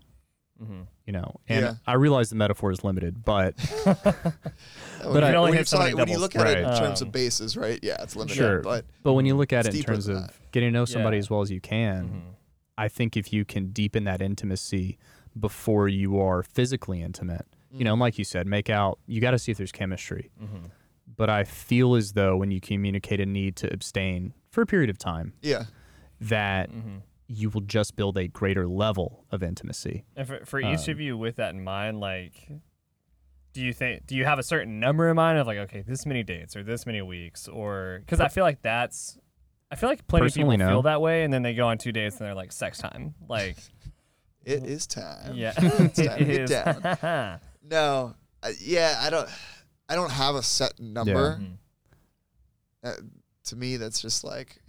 Mhm. You know, and Yeah. I realize the metaphor is limited, but When But you- I- only when, hit you so talk- many when you look at it in terms Um, of bases, right? Yeah, it's limited. Sure. But but when you look at it in terms of that. getting to know somebody Yeah. as well as you can, Mhm. I think if you can deepen that intimacy before you are physically intimate, you Mm. know, and like you said, make out, you got to see if there's chemistry. Mhm. But I feel as though when you communicate a need to abstain for a period of time, yeah, that Mhm. You will just build a greater level of intimacy. And for, for each Um, of you, with that in mind, like, do you think do you have a certain number in mind of like, okay, this many dates or this many weeks, or because I feel like that's, I feel like plenty of people no. feel that way, and then they go on two dates and they're like, sex time, like, it is time. yeah, it's time to it get down. No, uh, yeah, I don't. I don't have a set number. Mhm. Uh, to me, that's just like,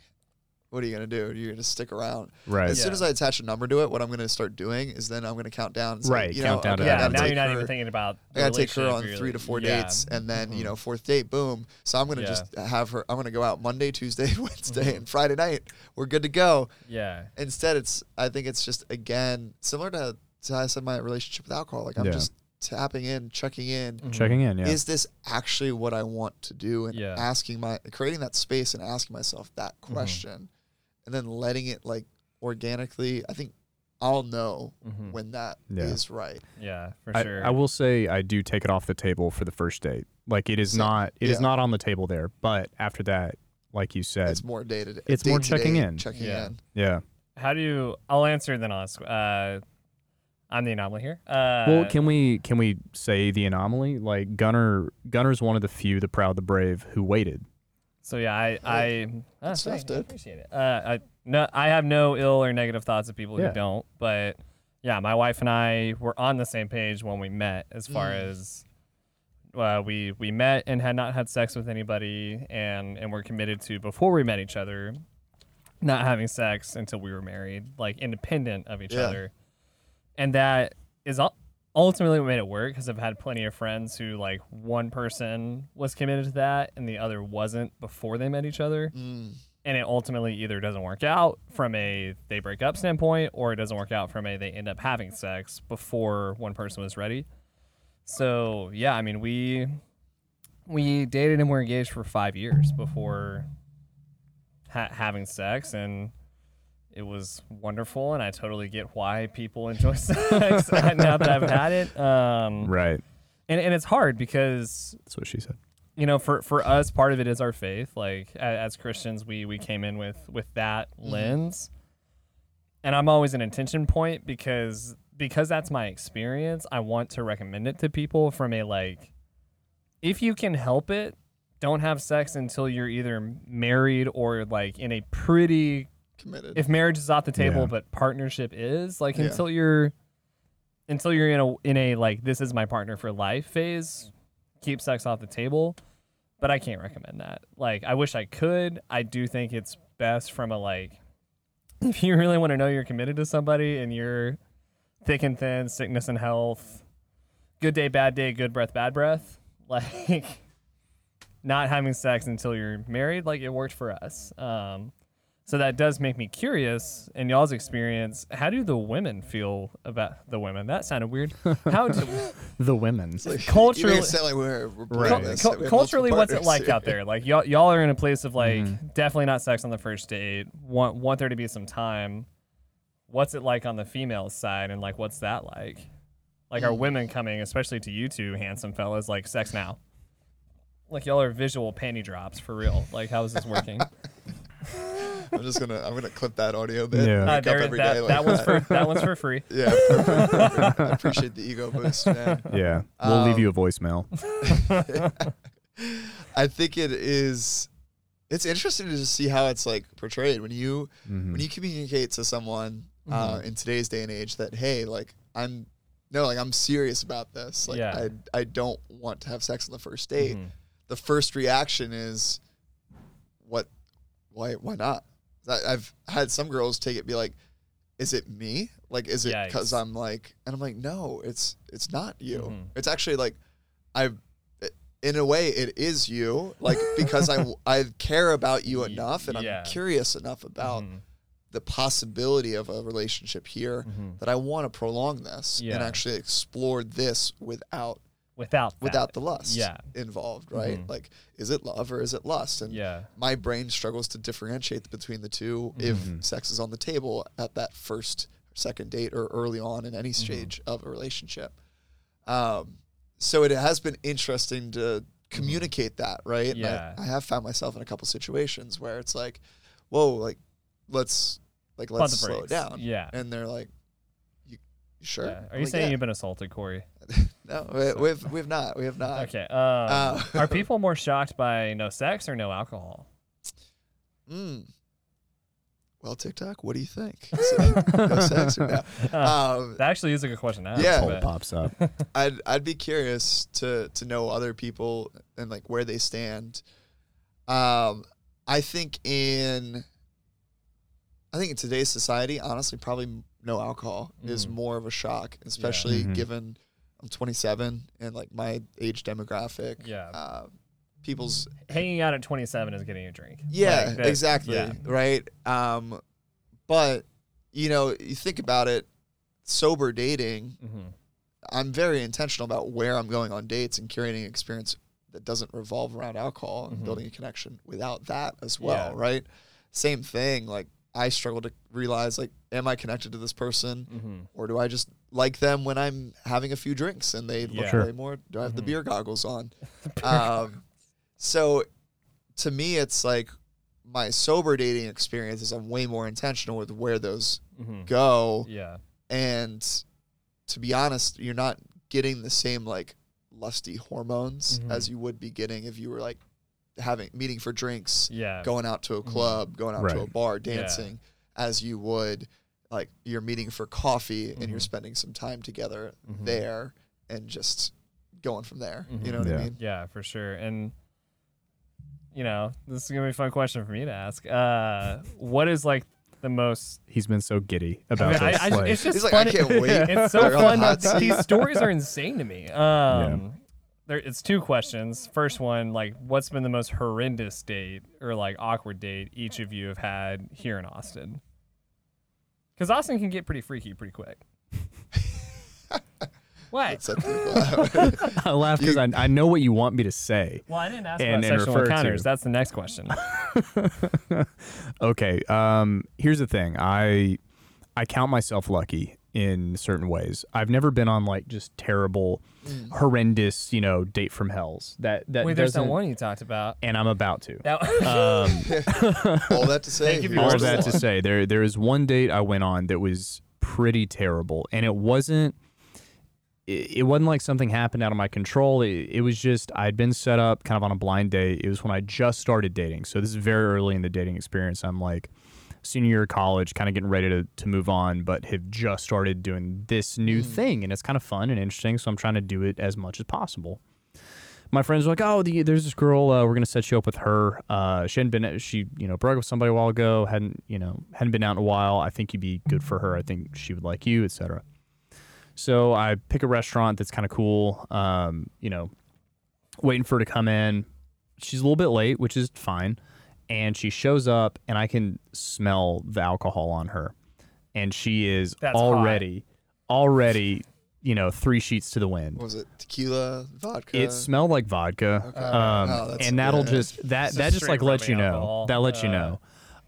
what are you gonna do? You're gonna stick around. Right. As soon as I attach a number to it, what I'm gonna start doing is then I'm gonna count down. Say, Right, You count know, down okay, I yeah, now you're not her- even thinking about. I gotta take her on three to four yeah. dates, and then you Mhm. know fourth date, boom. So I'm gonna Yeah. just have her. I'm gonna go out Monday, Tuesday, Wednesday, Mhm. and Friday night. We're good to go. yeah, Instead, it's I think it's just again similar to, to how I said my relationship with alcohol. Like I'm Yeah. just tapping in, checking in. Mhm. Checking in, yeah. Is this actually what I want to do? And Yeah. asking my creating that space and asking myself that Mm-hmm. question, and then letting it like organically. I think I'll know Mhm. when that is Yeah. right. Yeah, for I, sure. I will say I do take it off the table for the first date. Like it is Same. not it is Yeah. not on the table there. But after that, like you said, It's more day to day. it's more checking in. Checking Yeah. in. yeah. How do you? I'll answer and then I'll ask. Uh, I'm the anomaly here. Uh, Well, can we can we say the anomaly? Like Gunner Gunner's one of the few, the proud, the brave, who waited. So yeah, I I ah, stuff, I dude. appreciate it. Uh, I no, I have no ill or negative thoughts of people Yeah. who don't, but yeah, my wife and I were on the same page when we met, as far Mm. as uh, we we met and had not had sex with anybody, and and we're committed to before we met each other, not having sex until we were married, like independent of each Yeah. other, and that is ul- ultimately what made it work because I've had plenty of friends who like one person was committed to that and the other wasn't before they met each other, Mm. and it ultimately either doesn't work out from a they break up standpoint or it doesn't work out from a they end up having sex before one person was ready. So yeah, I mean we we dated and were engaged for five years before ha- having sex and it was wonderful and I totally get why people enjoy sex now that I've had it. Um, Right. and, and it's hard because That's what she said. you know for for us part of it is our faith like a- as christians we we came in with with that Mhm. lens and i'm always an intention point because because that's my experience i want to recommend it to people from a like if you can help it don't have sex until you're either married or like in a pretty Committed. if marriage is off the table Yeah. but partnership is like Yeah. until you're until you're in a in a like this is my partner for life phase keep sex off the table but i can't recommend that like i wish i could i do think it's best from a like if you really want to know you're committed to somebody and you're thick and thin sickness and health good day bad day good breath bad breath like not having sex until you're married like it worked for us um So that does make me curious. In y'all's experience, how do the women feel about the women? That sounded weird. How do, The women. Like, Culturally- you make it sound like we're, we're Right. doing this, we culturally, what's it like here. out there? Like y'all, y'all are in a place of like Mm-hmm. definitely not sex on the first date. Want want there to be some time. What's it like on the female side, and like what's that like? Like Mm. are women coming, especially to you two handsome fellas, like sex now? Like y'all are visual panty drops for real. Like how is this working? I'm just gonna I'm gonna clip that audio bit. Yeah. and Uh, wake up there, every that, day like that one's for that one's for free. Yeah, perfect, perfect. I appreciate the ego boost, man. Yeah. We'll leave Um, you a voicemail. I think it is. It's interesting to just see how it's like portrayed when you Mhm. when you communicate to someone uh, Mm-hmm. in today's day and age that hey, like I'm no, like I'm serious about this. Like Yeah. I I don't want to have sex on the first date. Mhm. The first reaction is, what? Why? Why not? I've had some girls take it be like, is it me? Like, is it because I'm like, and I'm like, no, it's it's not you. Mhm. It's actually like, I, in a way, it is you. Like because I I care about you enough, and yeah. I'm curious enough about Mhm. the possibility of a relationship here Mhm. that I want to prolong this and actually explore this without Without that. without the lust Yeah. involved, right? Mhm. Like, is it love or is it lust? And Yeah. my brain struggles to differentiate between the 2 Mhm. if sex is on the table at that first, second date, or early on in any stage of a relationship. Um, so it has been interesting to communicate that, right? And I- Yeah. I, have found myself in a couple situations where it's like, whoa, like let's like let's slow it down. Yeah. And they're like, you, you sure? Yeah. Are I'm you like, saying "Yeah." you've been assaulted, Corey? No, we, we've we've not. We have not. Okay. Um, Uh, are people more shocked by no sex or no alcohol? Mm. Well, TikTok, what do you think? No sex or no? Um, That actually is a good question to ask. Yeah. Poll pops up. I'd I'd be curious to to know other people and like where they stand. Um, I think in I think in today's society, honestly, probably no alcohol is Mhm. more of a shock, especially Mhm. given I'm 27 and like my age demographic. Yeah. Uh, people's Hanging out at 27 is getting a drink. Yeah, Like, that- exactly. yeah. Right. Um, but you know, you think about it, sober dating. Mhm. I'm very intentional about where I'm going on dates and curating an experience that doesn't revolve around alcohol and Mhm. building a connection without that as well. Yeah. Right. Same thing. Like I struggle to realize, like, am I connected to this person, Mhm. or do I just like them when I'm having a few drinks and they look Sure. way more? Do I have the Mhm. beer goggles on? um, so to me, it's like my sober dating experience is I'm way more intentional with where those Mhm. go. Yeah. And to be honest, you're not getting the same like lusty hormones Mhm. as you would be getting if you were like having meeting for drinks, Yeah. going out to a club, going out to a bar, Mm-hmm. Yeah. dancing, as you would like you're meeting for coffee and you're Mhm. spending some time together Mhm. there and just going from there. You know what I Yeah. mean? Yeah, for sure. And you know, this is gonna be a fun question for me to ask. Uh, what is like the most? He's been so giddy I about mean, this. I, like- it's just He's like. I can't wait. It's so They're on the fun. that- These stories are insane to me. Um, there, it's two questions. First one, like, what's been the most horrendous date or like awkward date each of you have had here in Austin? Because Austin can get pretty freaky pretty quick. what? That's up to the I laugh because I, I know what you want me to say. Well, I didn't ask And- about and sexual refer to- encounters. That's the next question. okay. Um, here's the thing. I I count myself lucky in certain ways. I've never been on like just terrible, horrendous, you know, date from hells. That that Wait, there's that one you talked about. and I'm about to. That Um, All that to say, you all yours. of the that to say, there there is one date I went on that was pretty terrible, and it wasn't. It, it wasn't like something happened out of my control. It, it was just I'd been set up kind of on a blind date. It was when I just started dating, so this is very early in the dating experience. I'm like senior year of college, kind of getting ready to, to move on, but have just started doing this new thing, and it's kind of fun and interesting. So I'm trying to do it as much as possible my friends were like, "Oh, the, there's this girl. Uh, we're gonna set you up with her. Uh, she hadn't been. She, you know, broke up with somebody a while ago. hadn't, you know, hadn't been out in a while. I think you'd be good for her. I think she would like you, etc." So I pick a restaurant that's kind of cool. Um, you know, waiting for her to come in. She's a little bit late, which is fine. And she shows up, and I can smell the alcohol on her, and she is That's hot. already, already, you know, three sheets to the wind. What was it tequila, vodka? It smelled like vodka, Okay. um, Oh, and that'll yeah. just that that just just like straight lets you know. alcohol. That lets you Uh, know.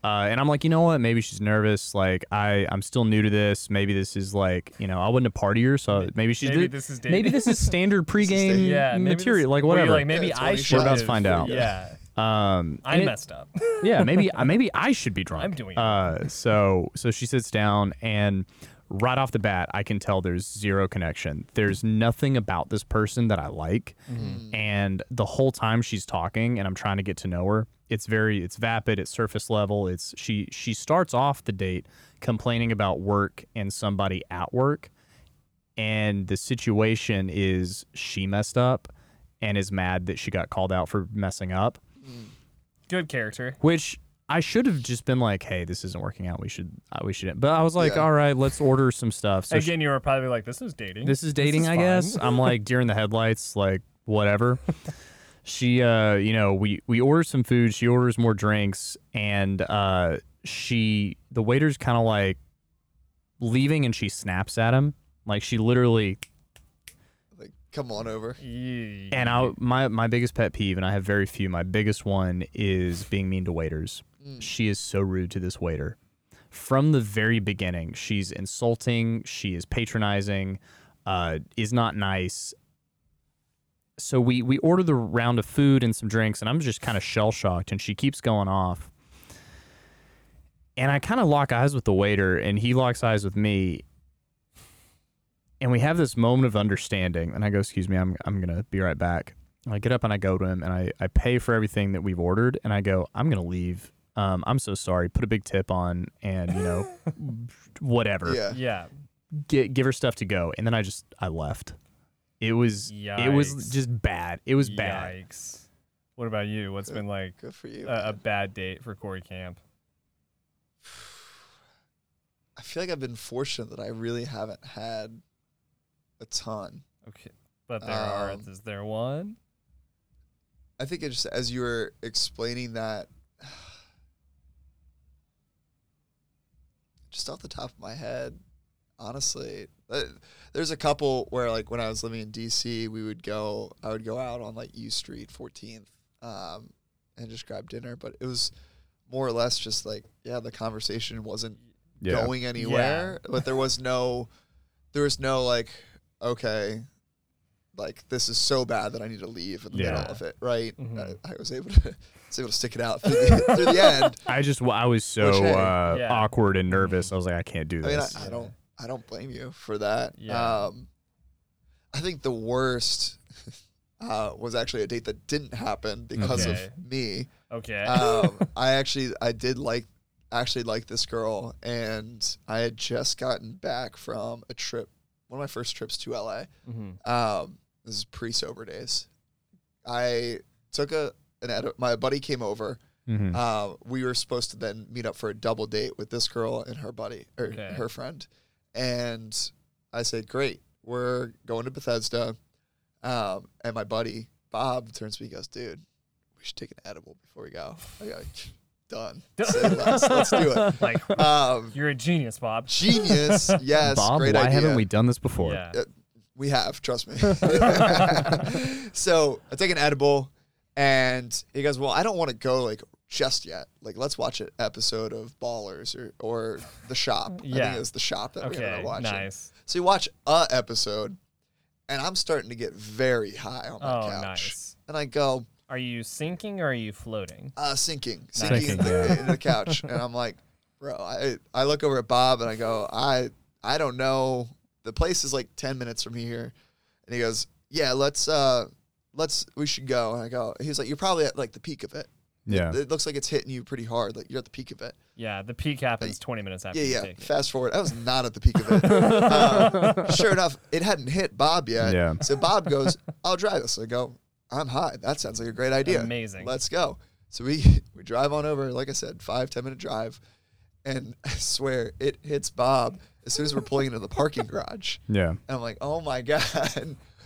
Uh, and I'm like, you know what? Maybe she's nervous. Like I, I'm still new to this. Maybe this is like, you know, I wasn't a partier, so maybe she's maybe this is maybe this is standard pregame dating. yeah, material, this- like whatever. Like maybe Yeah, I should. We're about to find out. Yeah, um, I it- messed up. yeah, maybe uh, maybe I should be drunk. I'm doing it Uh, so so she sits down and right off the bat, I can tell there's zero connection. There's nothing about this person that I like, Mm-hmm. and the whole time she's talking and I'm trying to get to know her, it's very it's vapid, it's surface level. It's she she starts off the date complaining about work and somebody at work, and the situation is she messed up and is mad that she got called out for messing up Good character. which I should have just been like, "Hey, this isn't working out. We should, uh, we should." But I was like, Yeah. "All right, let's order some stuff." So she- Again, you were probably like, "This is dating. this is dating, I fine. guess. I'm like during the headlights, like whatever. she, uh, you know, we we order some food. She orders more drinks, and uh, she, the waiter's kind of like leaving, and she snaps at him, like she literally like, come on over. And I, my my biggest pet peeve, and I have very few. My biggest one is being mean to waiters. She is so rude to this waiter. From the very beginning, she's insulting. She is patronizing. Uh, is not nice. So we we order the round of food and some drinks, and I'm just kind of shell shocked. And she keeps going off. And I kind of lock eyes with the waiter, and he locks eyes with me. And we have this moment of understanding. And I go, "Excuse me, I'm I'm gonna be right back." And I get up and I go to him and I, I pay for everything that we've ordered and I go, I'm gonna leave. Um, I'm so sorry. Put a big tip on and you know, whatever. Yeah. yeah, Get, give her stuff to go. And then I just I left. It was it was just bad. It was bad. What about you? What's been like Good for you. a, a bad date for Corey Camp? I feel like I've been fortunate that I really haven't had a ton. Okay, but there are. Um, Is there one? I think it just as you were explaining that, just off the top of my head, honestly, uh, there's a couple where like when I was living in DC, we would go, I would go out on like U Street, 14th, um, and just grab dinner. But it was more or less just like, yeah, the conversation wasn't Yeah. going anywhere, but there was no, there was no like, okay, like this is so bad that I need to leave in the Yeah. middle of it, right? Mhm. I, I was able to, was able to stick it out through the, through the end. I just I was so Which, hey, uh, Yeah. awkward and nervous. I was like, I can't do I mean, this. I, I don't, I don't blame you for that. Yeah. Um, I think the worst uh, was actually a date that didn't happen because Okay. of me. Okay. um, I actually I did like actually like this girl, and I had just gotten back from a trip, one of my first trips to LA. Mhm. Um, this is pre sober days. I took a an edi- my buddy came over. Mhm. Uh, we were supposed to then meet up for a double date with this girl and her buddy or Okay. her friend, and I said, "Great, we're going to Bethesda." Um, and my buddy Bob turns to me, and goes, "Dude, we should take an edible before we go." I go, "Done. Say less. Let's do it." like Um, you're a genius, Bob. genius, yes, Bob, great why idea. haven't we done this before? Yeah. Uh, we have, trust me. so I take an edible, and he goes, "Well, I don't want to go like just yet. Like, let's watch an episode of Ballers or or The Shop. I Yeah. think it was The Shop that we ended Okay. up watching. Nice. So you watch a episode, and I'm starting to get very high on my Oh, couch, nice. and I go, Are you sinking or are you floating? uh, sinking, Nice. sinking Sinking, into, yeah. into the couch, and I'm like, bro, I I look over at Bob and I go, I I don't know. The place is like ten minutes from here, and he goes, yeah, let's uh, let's we should go. And I go, he's like, you're probably at like the peak of it. Yeah. It, it looks like it's hitting you pretty hard. Like you're at the peak of it. Yeah, the peak happens 20 minutes after Yeah, you yeah. it. Fast forward, I was not at the peak of it. um, sure enough, it hadn't hit Bob yet. Yeah. So Bob goes, "I'll drive us." I go, "I'm high. That sounds like a great idea. Amazing. Let's go." So we we drive on over. Like I said, five ten minute drive, and I swear it hits Bob as soon as we're pulling into the parking garage. Yeah. And I'm like, "Oh my god!"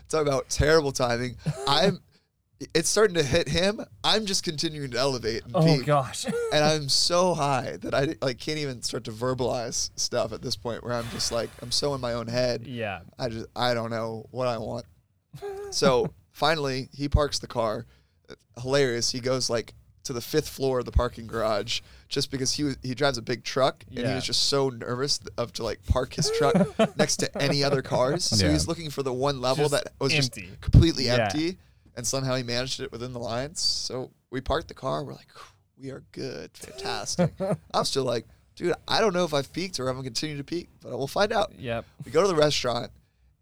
Talk about terrible timing. I'm. it's starting to hit him. I'm just continuing to elevate and Oh peak. gosh. and I'm so high that I like can't even start to verbalize stuff at this point where I'm just like I'm so in my own head. yeah. I just I don't know what I want. So finally, he parks the car. Hilarious. He goes like to the fifth floor of the parking garage just because he was, he drives a big truck and he was just so nervous of to like park his truck next to any other cars. So Yeah. he's looking for the one level Just that was empty. just completely Yeah. empty, and somehow he managed it within the lines. So we parked the car. We're like, we are good, fantastic. I'm still like, dude, I don't know if I've peaked or if I'm continuing to peak, but we'll find out. Yep. We go to the restaurant,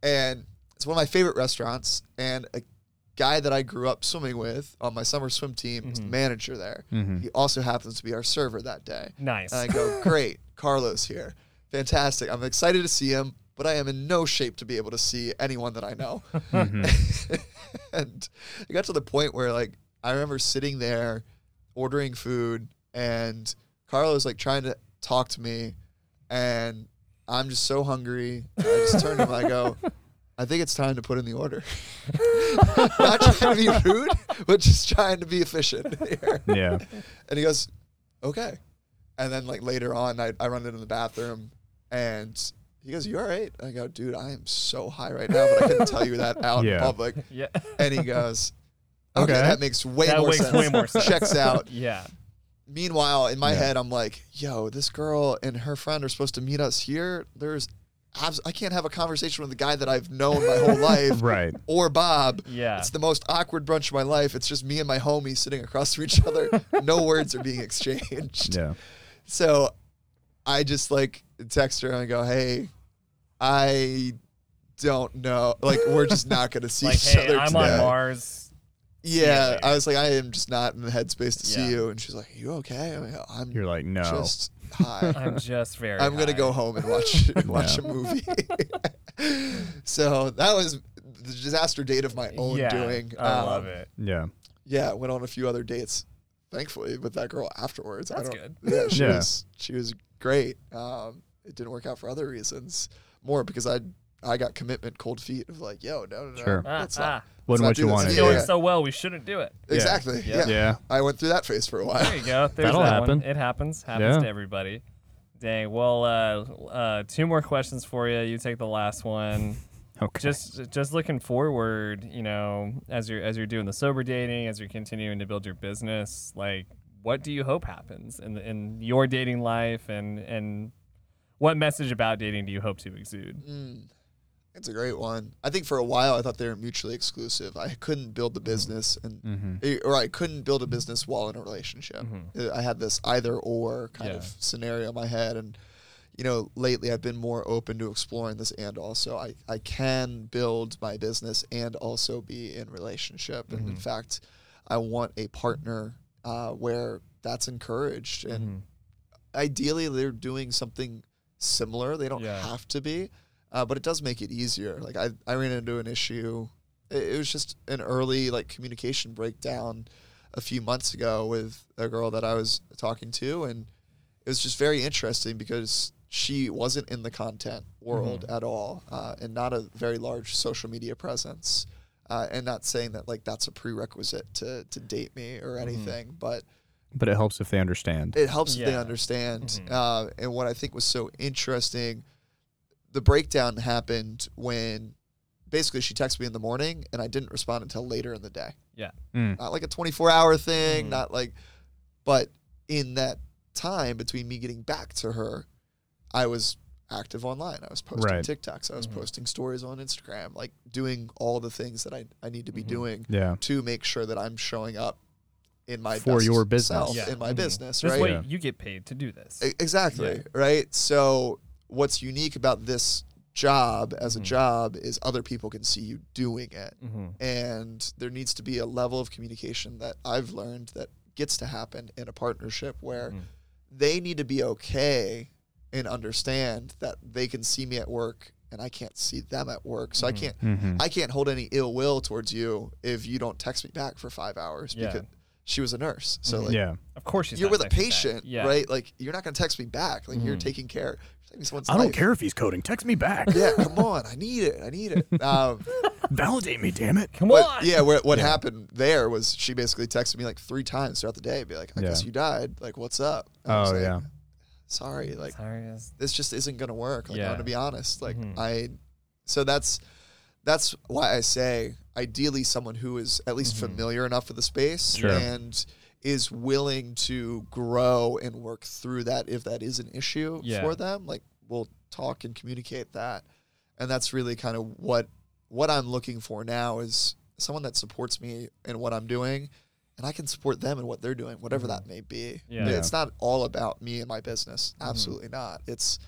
and it's one of my favorite restaurants. And a guy that I grew up swimming with on my summer swim team is the mm-hmm. manager there. Mm-hmm. He also happens to be our server that day. Nice. And I go, great, Carlos here. Fantastic. I'm excited to see him, but I am in no shape to be able to see anyone that I know. Mm-hmm. and I got to the point where, like, I remember sitting there ordering food, and Carlos, like, trying to talk to me, and I'm just so hungry. I just turn to him, I go, I think it's time to put in the order. Not trying to be rude, but just trying to be efficient here. Yeah. And he goes, okay. And then like later on, I, I run into the bathroom and he goes, you all right? I go, dude, I am so high right now, but I couldn't tell you that out Yeah. in public. yeah. And he goes, okay, Okay. that makes way more sense. That more makes sense. way more sense. Checks out. Yeah. Meanwhile, in my Yeah. head, I'm like, yo, this girl and her friend are supposed to meet us here. There's, abs- I can't have a conversation with the guy that I've known my whole life Right. or Bob. Yeah. It's the most awkward brunch of my life. It's just me and my homie sitting across from each other. no words are being exchanged. Yeah. So I just like text her and I go, hey, I don't know. Like, we're just not going to see like, each hey, other I'm today. on Mars. Yeah. you I was like, I am just not in the headspace to Yeah. see you. And she's like, you okay? I'm, like, oh, I'm You're like, no. just high. I'm just very. I'm gonna high. go home and watch watch a movie. so that was the disaster date of my own yeah, doing. I Um, love it. yeah. Yeah, went on a few other dates, thankfully, with that girl afterwards. I That's don't, good. Yeah, she Yeah. was she was great. Um, it didn't work out for other reasons, more because I I got commitment cold feet of like, yo, no, no, no, Sure. Ah, let's ah. not. Wasn't what do you this. wanted. It's Yeah, going yeah. so well, we shouldn't do it. Exactly. Yeah. Yeah. Yeah. I went through that phase for a while. There you go. There's That'll that happen. One. It happens. Happens Yeah. to everybody. Dang. Well, uh, uh, two more questions for you. You take the last one. Okay. Just, just looking forward. You know, as you're as you're doing the sober dating, as you're continuing to build your business, like, what do you hope happens in in your dating life, and and what message about dating do you hope to exude? Mm, it's a great one. I think for a while I thought they were mutually exclusive. I couldn't build the business and mm-hmm. eh, or I couldn't build a business while in a relationship. Mhm. Uh, I had this either or kind Yeah. of scenario in my head and you know, lately I've been more open to exploring this and also I, I can build my business and also be in relationship. And in Mhm. fact, I want a partner uh, where that's encouraged and Mhm. ideally they're doing something similar. They don't Yeah. have to be, uh, but it does make it easier. Like I, I ran into an issue. It, it was just an early like communication breakdown a few months ago with a girl that I was talking to, and it was just very interesting because she wasn't in the content world at all, uh, and not a very large social media presence. Uh, and not saying that like that's a prerequisite to to date me or anything, but But it helps if they understand. it helps if they Yeah. understand. Mhm. Uh, and what I think was so interesting, the breakdown happened when basically she texted me in the morning and I didn't respond until later in the day. Yeah. Mm. Not like a 24 hour thing, Mhm. not like, but in that time between me getting back to her, I was active online. I was posting Right. TikToks. I was Mhm. posting stories on Instagram, like doing all the things that I, I need to be Mhm. doing Yeah. to make sure that I'm showing up in my For best your business. self, Yeah. in my Mhm. business, This right? way Yeah. you get paid to do this. E- Exactly. Yeah. Right. So what's unique about this job as Mhm. a job is other people can see you doing it. mm-hmm. And there needs to be a level of communication that I've learned that gets to happen in a partnership where Mhm. they need to be okay and understand that they can see me at work and I can't see them at work. So I Mhm. can't Mm-hmm. I can't hold any ill will towards you if you don't text me back for five hours Yeah. because she was a nurse, so like yeah. Of course she's you're with a patient, Yeah. right? Like you're not gonna text me back. Like you're taking care. You're I don't life. care if he's coding. Text me back. Yeah, come on. I need it. I need it. Um, Validate me, damn it. Come but on. yeah, what, what happened there was she basically texted me like three times throughout the day, be like, "I guess you died. Like, what's up?" And I was Oh like, yeah. Sorry, like Sorry. this just isn't gonna work. Like Yeah. I'm gonna be honest. Like Mhm. I, so that's that's why I say ideally someone who is at least familiar enough with the space Sure. and is willing to grow and work through that if that is an issue Yeah. for them. Like we'll talk and communicate that, and that's really kind of what what I'm looking for now is someone that supports me in what I'm doing. And I can support them in what they're doing, whatever mm-hmm. that may be. Yeah. It's not all about me and my business. Mm-hmm. Absolutely not. It's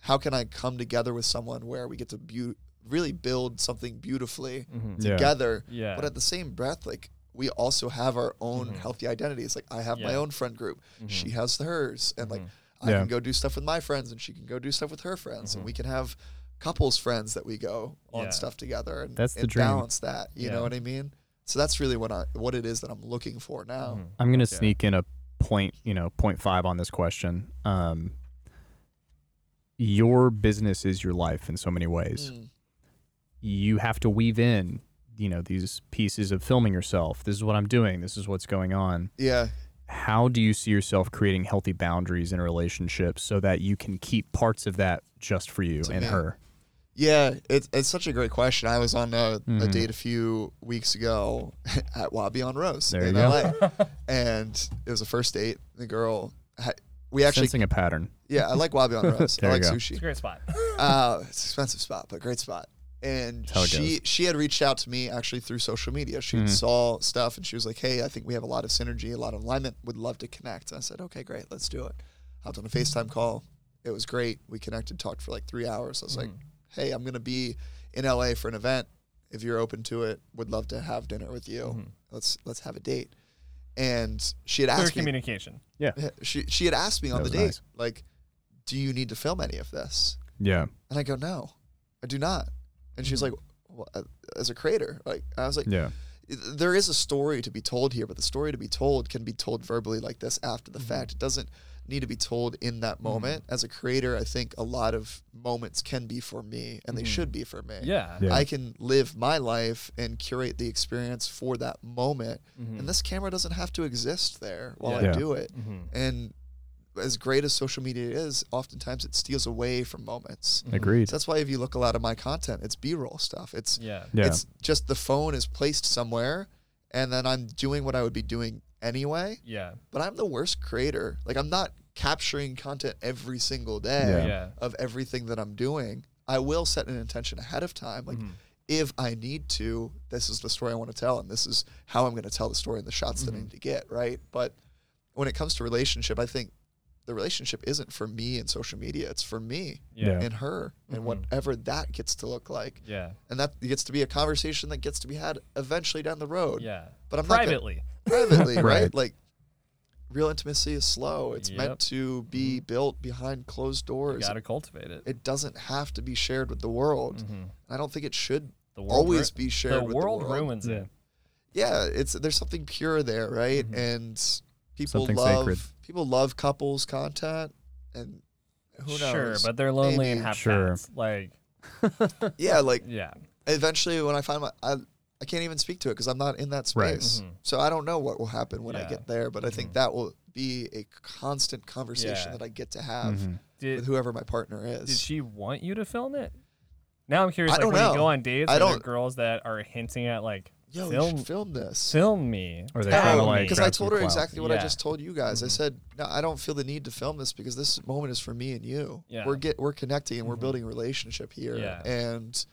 how can I come together with someone where we get to beau- really build something beautifully mm-hmm. Yeah. together, Yeah. but at the same breath, like we also have our own healthy identities. Like I have my own friend group, she has hers, and like I Mm-hmm. Yeah. can go do stuff with my friends, and she can go do stuff with her friends, and we can have couples friends that we go on Yeah. stuff together and, That's the and dream. balance that. You Yeah. know what I mean? So that's really what I what it is that I'm looking for now. Mm-hmm. I'm gonna sneak in a point, you know, point five on this question. Um, your business is your life in so many ways. Mm. You have to weave in, you know, these pieces of filming yourself. This is what I'm doing. This is what's going on. Yeah. How do you see yourself creating healthy boundaries in relationships so that you can keep parts of that just for you To and me. her? Yeah, it's it's such a great question. I was on a, a Mhm. date a few weeks ago at Wabi on Rose There in you LA, and it was a first date. The girl, ha- we actually, Sensing a pattern. yeah, I like Wabi on Rose. I like go. It's a great spot. Uh, it's an expensive spot, but great spot. And she goes. she had reached out to me actually through social media. She Mhm. saw stuff and she was like, "Hey, I think we have a lot of synergy, a lot of alignment. Would love to connect." And I said, "Okay, great, let's do it." Hopped on a FaceTime call. It was great. We connected, talked for like three hours. I was like, "Hey, I'm gonna be in LA for an event. If you're open to it, would love to have dinner with you. Let's let's have a date." And she had Clear asked me. communication. Yeah. She she had asked me on the date, nice. like, "Do you need to film any of this?" Yeah. And I go, no, I do not. And she's like, well, uh, as a creator, like I was like, Yeah. there is a story to be told here, but the story to be told can be told verbally like this after the Mm-hmm. fact. It doesn't need to be told in that moment. As a creator, I think a lot of moments can be for me, and they should be for me. Mm-hmm. Yeah. Yeah. I can live my life and curate the experience for that moment. And this camera doesn't have to exist there while Mm-hmm. Yeah. I Yeah. do it. Mm-hmm. And as great as social media is, oftentimes it steals away from moments. Mm-hmm. Agreed. So that's why if you look a lot of my content, it's B-roll stuff. It's Yeah. Yeah. it's just the phone is placed somewhere, and then I'm doing what I would be doing anyway. Yeah. But I'm the worst creator. Like I'm not capturing content every single day Yeah. Yeah. of everything that I'm doing. I will set an intention ahead of time. Like mm-hmm. if I need to, this is the story I want to tell, and this is how I'm going to tell the story and the shots that I mm-hmm. need to get. Right. But when it comes to relationship, I think the relationship isn't for me and social media. It's for me Yeah. and her and mm-hmm. whatever that gets to look like. Yeah. And that gets to be a conversation that gets to be had eventually down the road. Yeah. But I'm not gonna- privately. Privately, right? Right. Like real intimacy is slow. It's Yep. meant to be mm-hmm. built behind closed You doors. got to cultivate it. It doesn't have to be shared with the world. Mm-hmm. I don't think it should The world always ru- be shared the with world the world. ruins it. Yeah, it's there's something pure there, right? And people Something love sacred. people love couples content and who knows? Sure, but they're lonely and Maybe. have Sure. cats. Like, yeah, like yeah. eventually when I find my I, I can't even speak to it because I'm not in that Right. space. So I don't know what will happen when I Mm-hmm. Yeah. Mm-hmm. get there, but I think that will be a constant conversation Yeah. that I get to have Mm-hmm. with whoever my partner is. did she want you to film it? Now I'm curious. I Like don't when know. you go on dates, I are there don't- girls that are hinting at like Yo, you film should film this. film me? Or they tell kinda like because I told her clout. exactly what I just told you guys. I mm-hmm. said, no, I don't feel the need to film this because this moment is for me and you. Yeah. We're get we're connecting and we're mm-hmm. building a relationship here. Yeah. And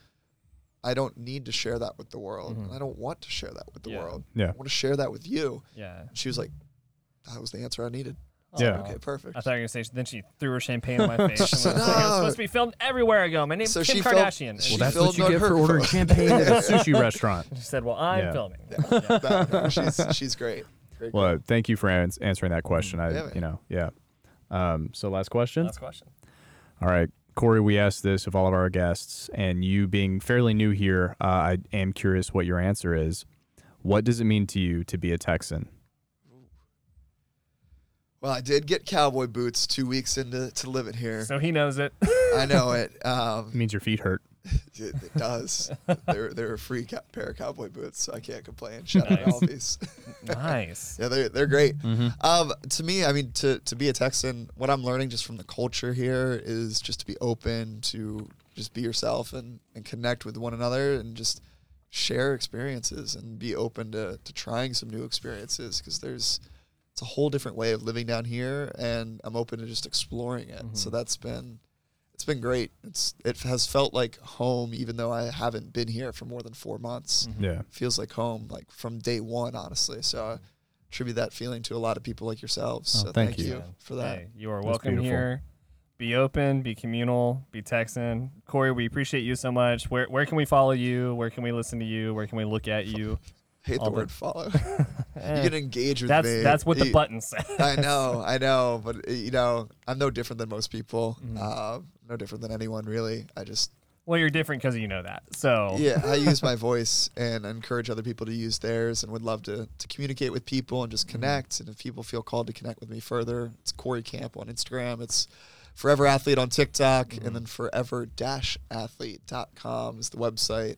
I don't need to share that with the world. And I don't want to share that with the Yeah. world. Yeah. I want to share that with you. yeah. She was like, that was the answer I needed. Yeah. Okay, perfect. I thought you were gonna say. Then she threw her champagne in my face. and was like, "I'm "No." supposed to be filmed everywhere I go. My name's So Kim she filmed- Kardashian. she Well, that's filmed what you on get her for ordering phone. champagne at a sushi restaurant. she said, "Well, I'm Yeah. filming." That- she's she's great. Great girl. Well, thank you for ans- answering that question. I, Yeah, man. you know, yeah. Um, so last question. Last question. All right, Corey, we asked this of all of our guests, and you being fairly new here, uh, I am curious what your answer is. What does it mean to you to be a Texan? Well, I did get cowboy boots two weeks into to living here. So he knows it. I know it. Um, It means your feet hurt. it, it does. they're they're a free ca- pair of cowboy boots, so I can't complain. Shout out Nice. Albies. nice. yeah, they're they're great. Um, to me, I mean, to to be a Texan, what I'm learning just from the culture here is just to be open to just be yourself and and connect with one another and just share experiences and be open to to trying some new experiences because there's it's a whole different way of living down here and I'm open to just exploring it. So mm-hmm. that's been it's been great. It's it has felt like home even though I haven't been here for more than 4 months. Mm-hmm. Yeah. Feels like home like from day 1 honestly. So I attribute that feeling to a lot of people like yourselves. Oh, so thank thank, you. you. for that. Hey, you are That's welcome beautiful. here. Be open, be communal, be Texan. Corey, we appreciate you so much. Where where can we follow you? Where can we listen to you? Where can we look at you? Hate the the- word follow. Eh, you can engage with that's me. that's what the button says. I know, I know, but uh, you know, I'm no different than most people. Mm-hmm. Uh, no different than anyone, really. I just, Well, you're different because you know that. So yeah, I use my voice and encourage other people to use theirs, and would love to to communicate with people and Mm-hmm. just connect. And if people feel called to connect with me further, it's Corey Camp on Instagram. It's Forever Athlete on TikTok, Mm-hmm. and then forever-athlete.com is the website.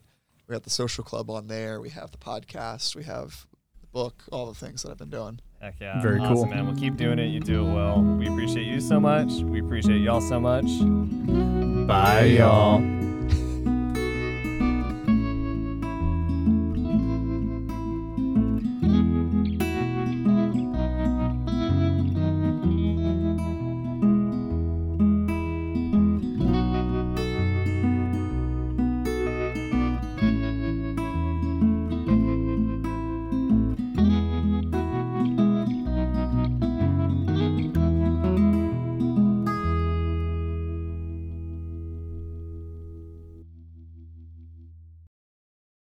We have the social club on there. We have the podcast. We have the book. All the things that I've been doing. Heck yeah. Very awesome, cool. man. We'll keep doing it. You do it well. We appreciate you so much. We appreciate y'all so much. Bye, y'all.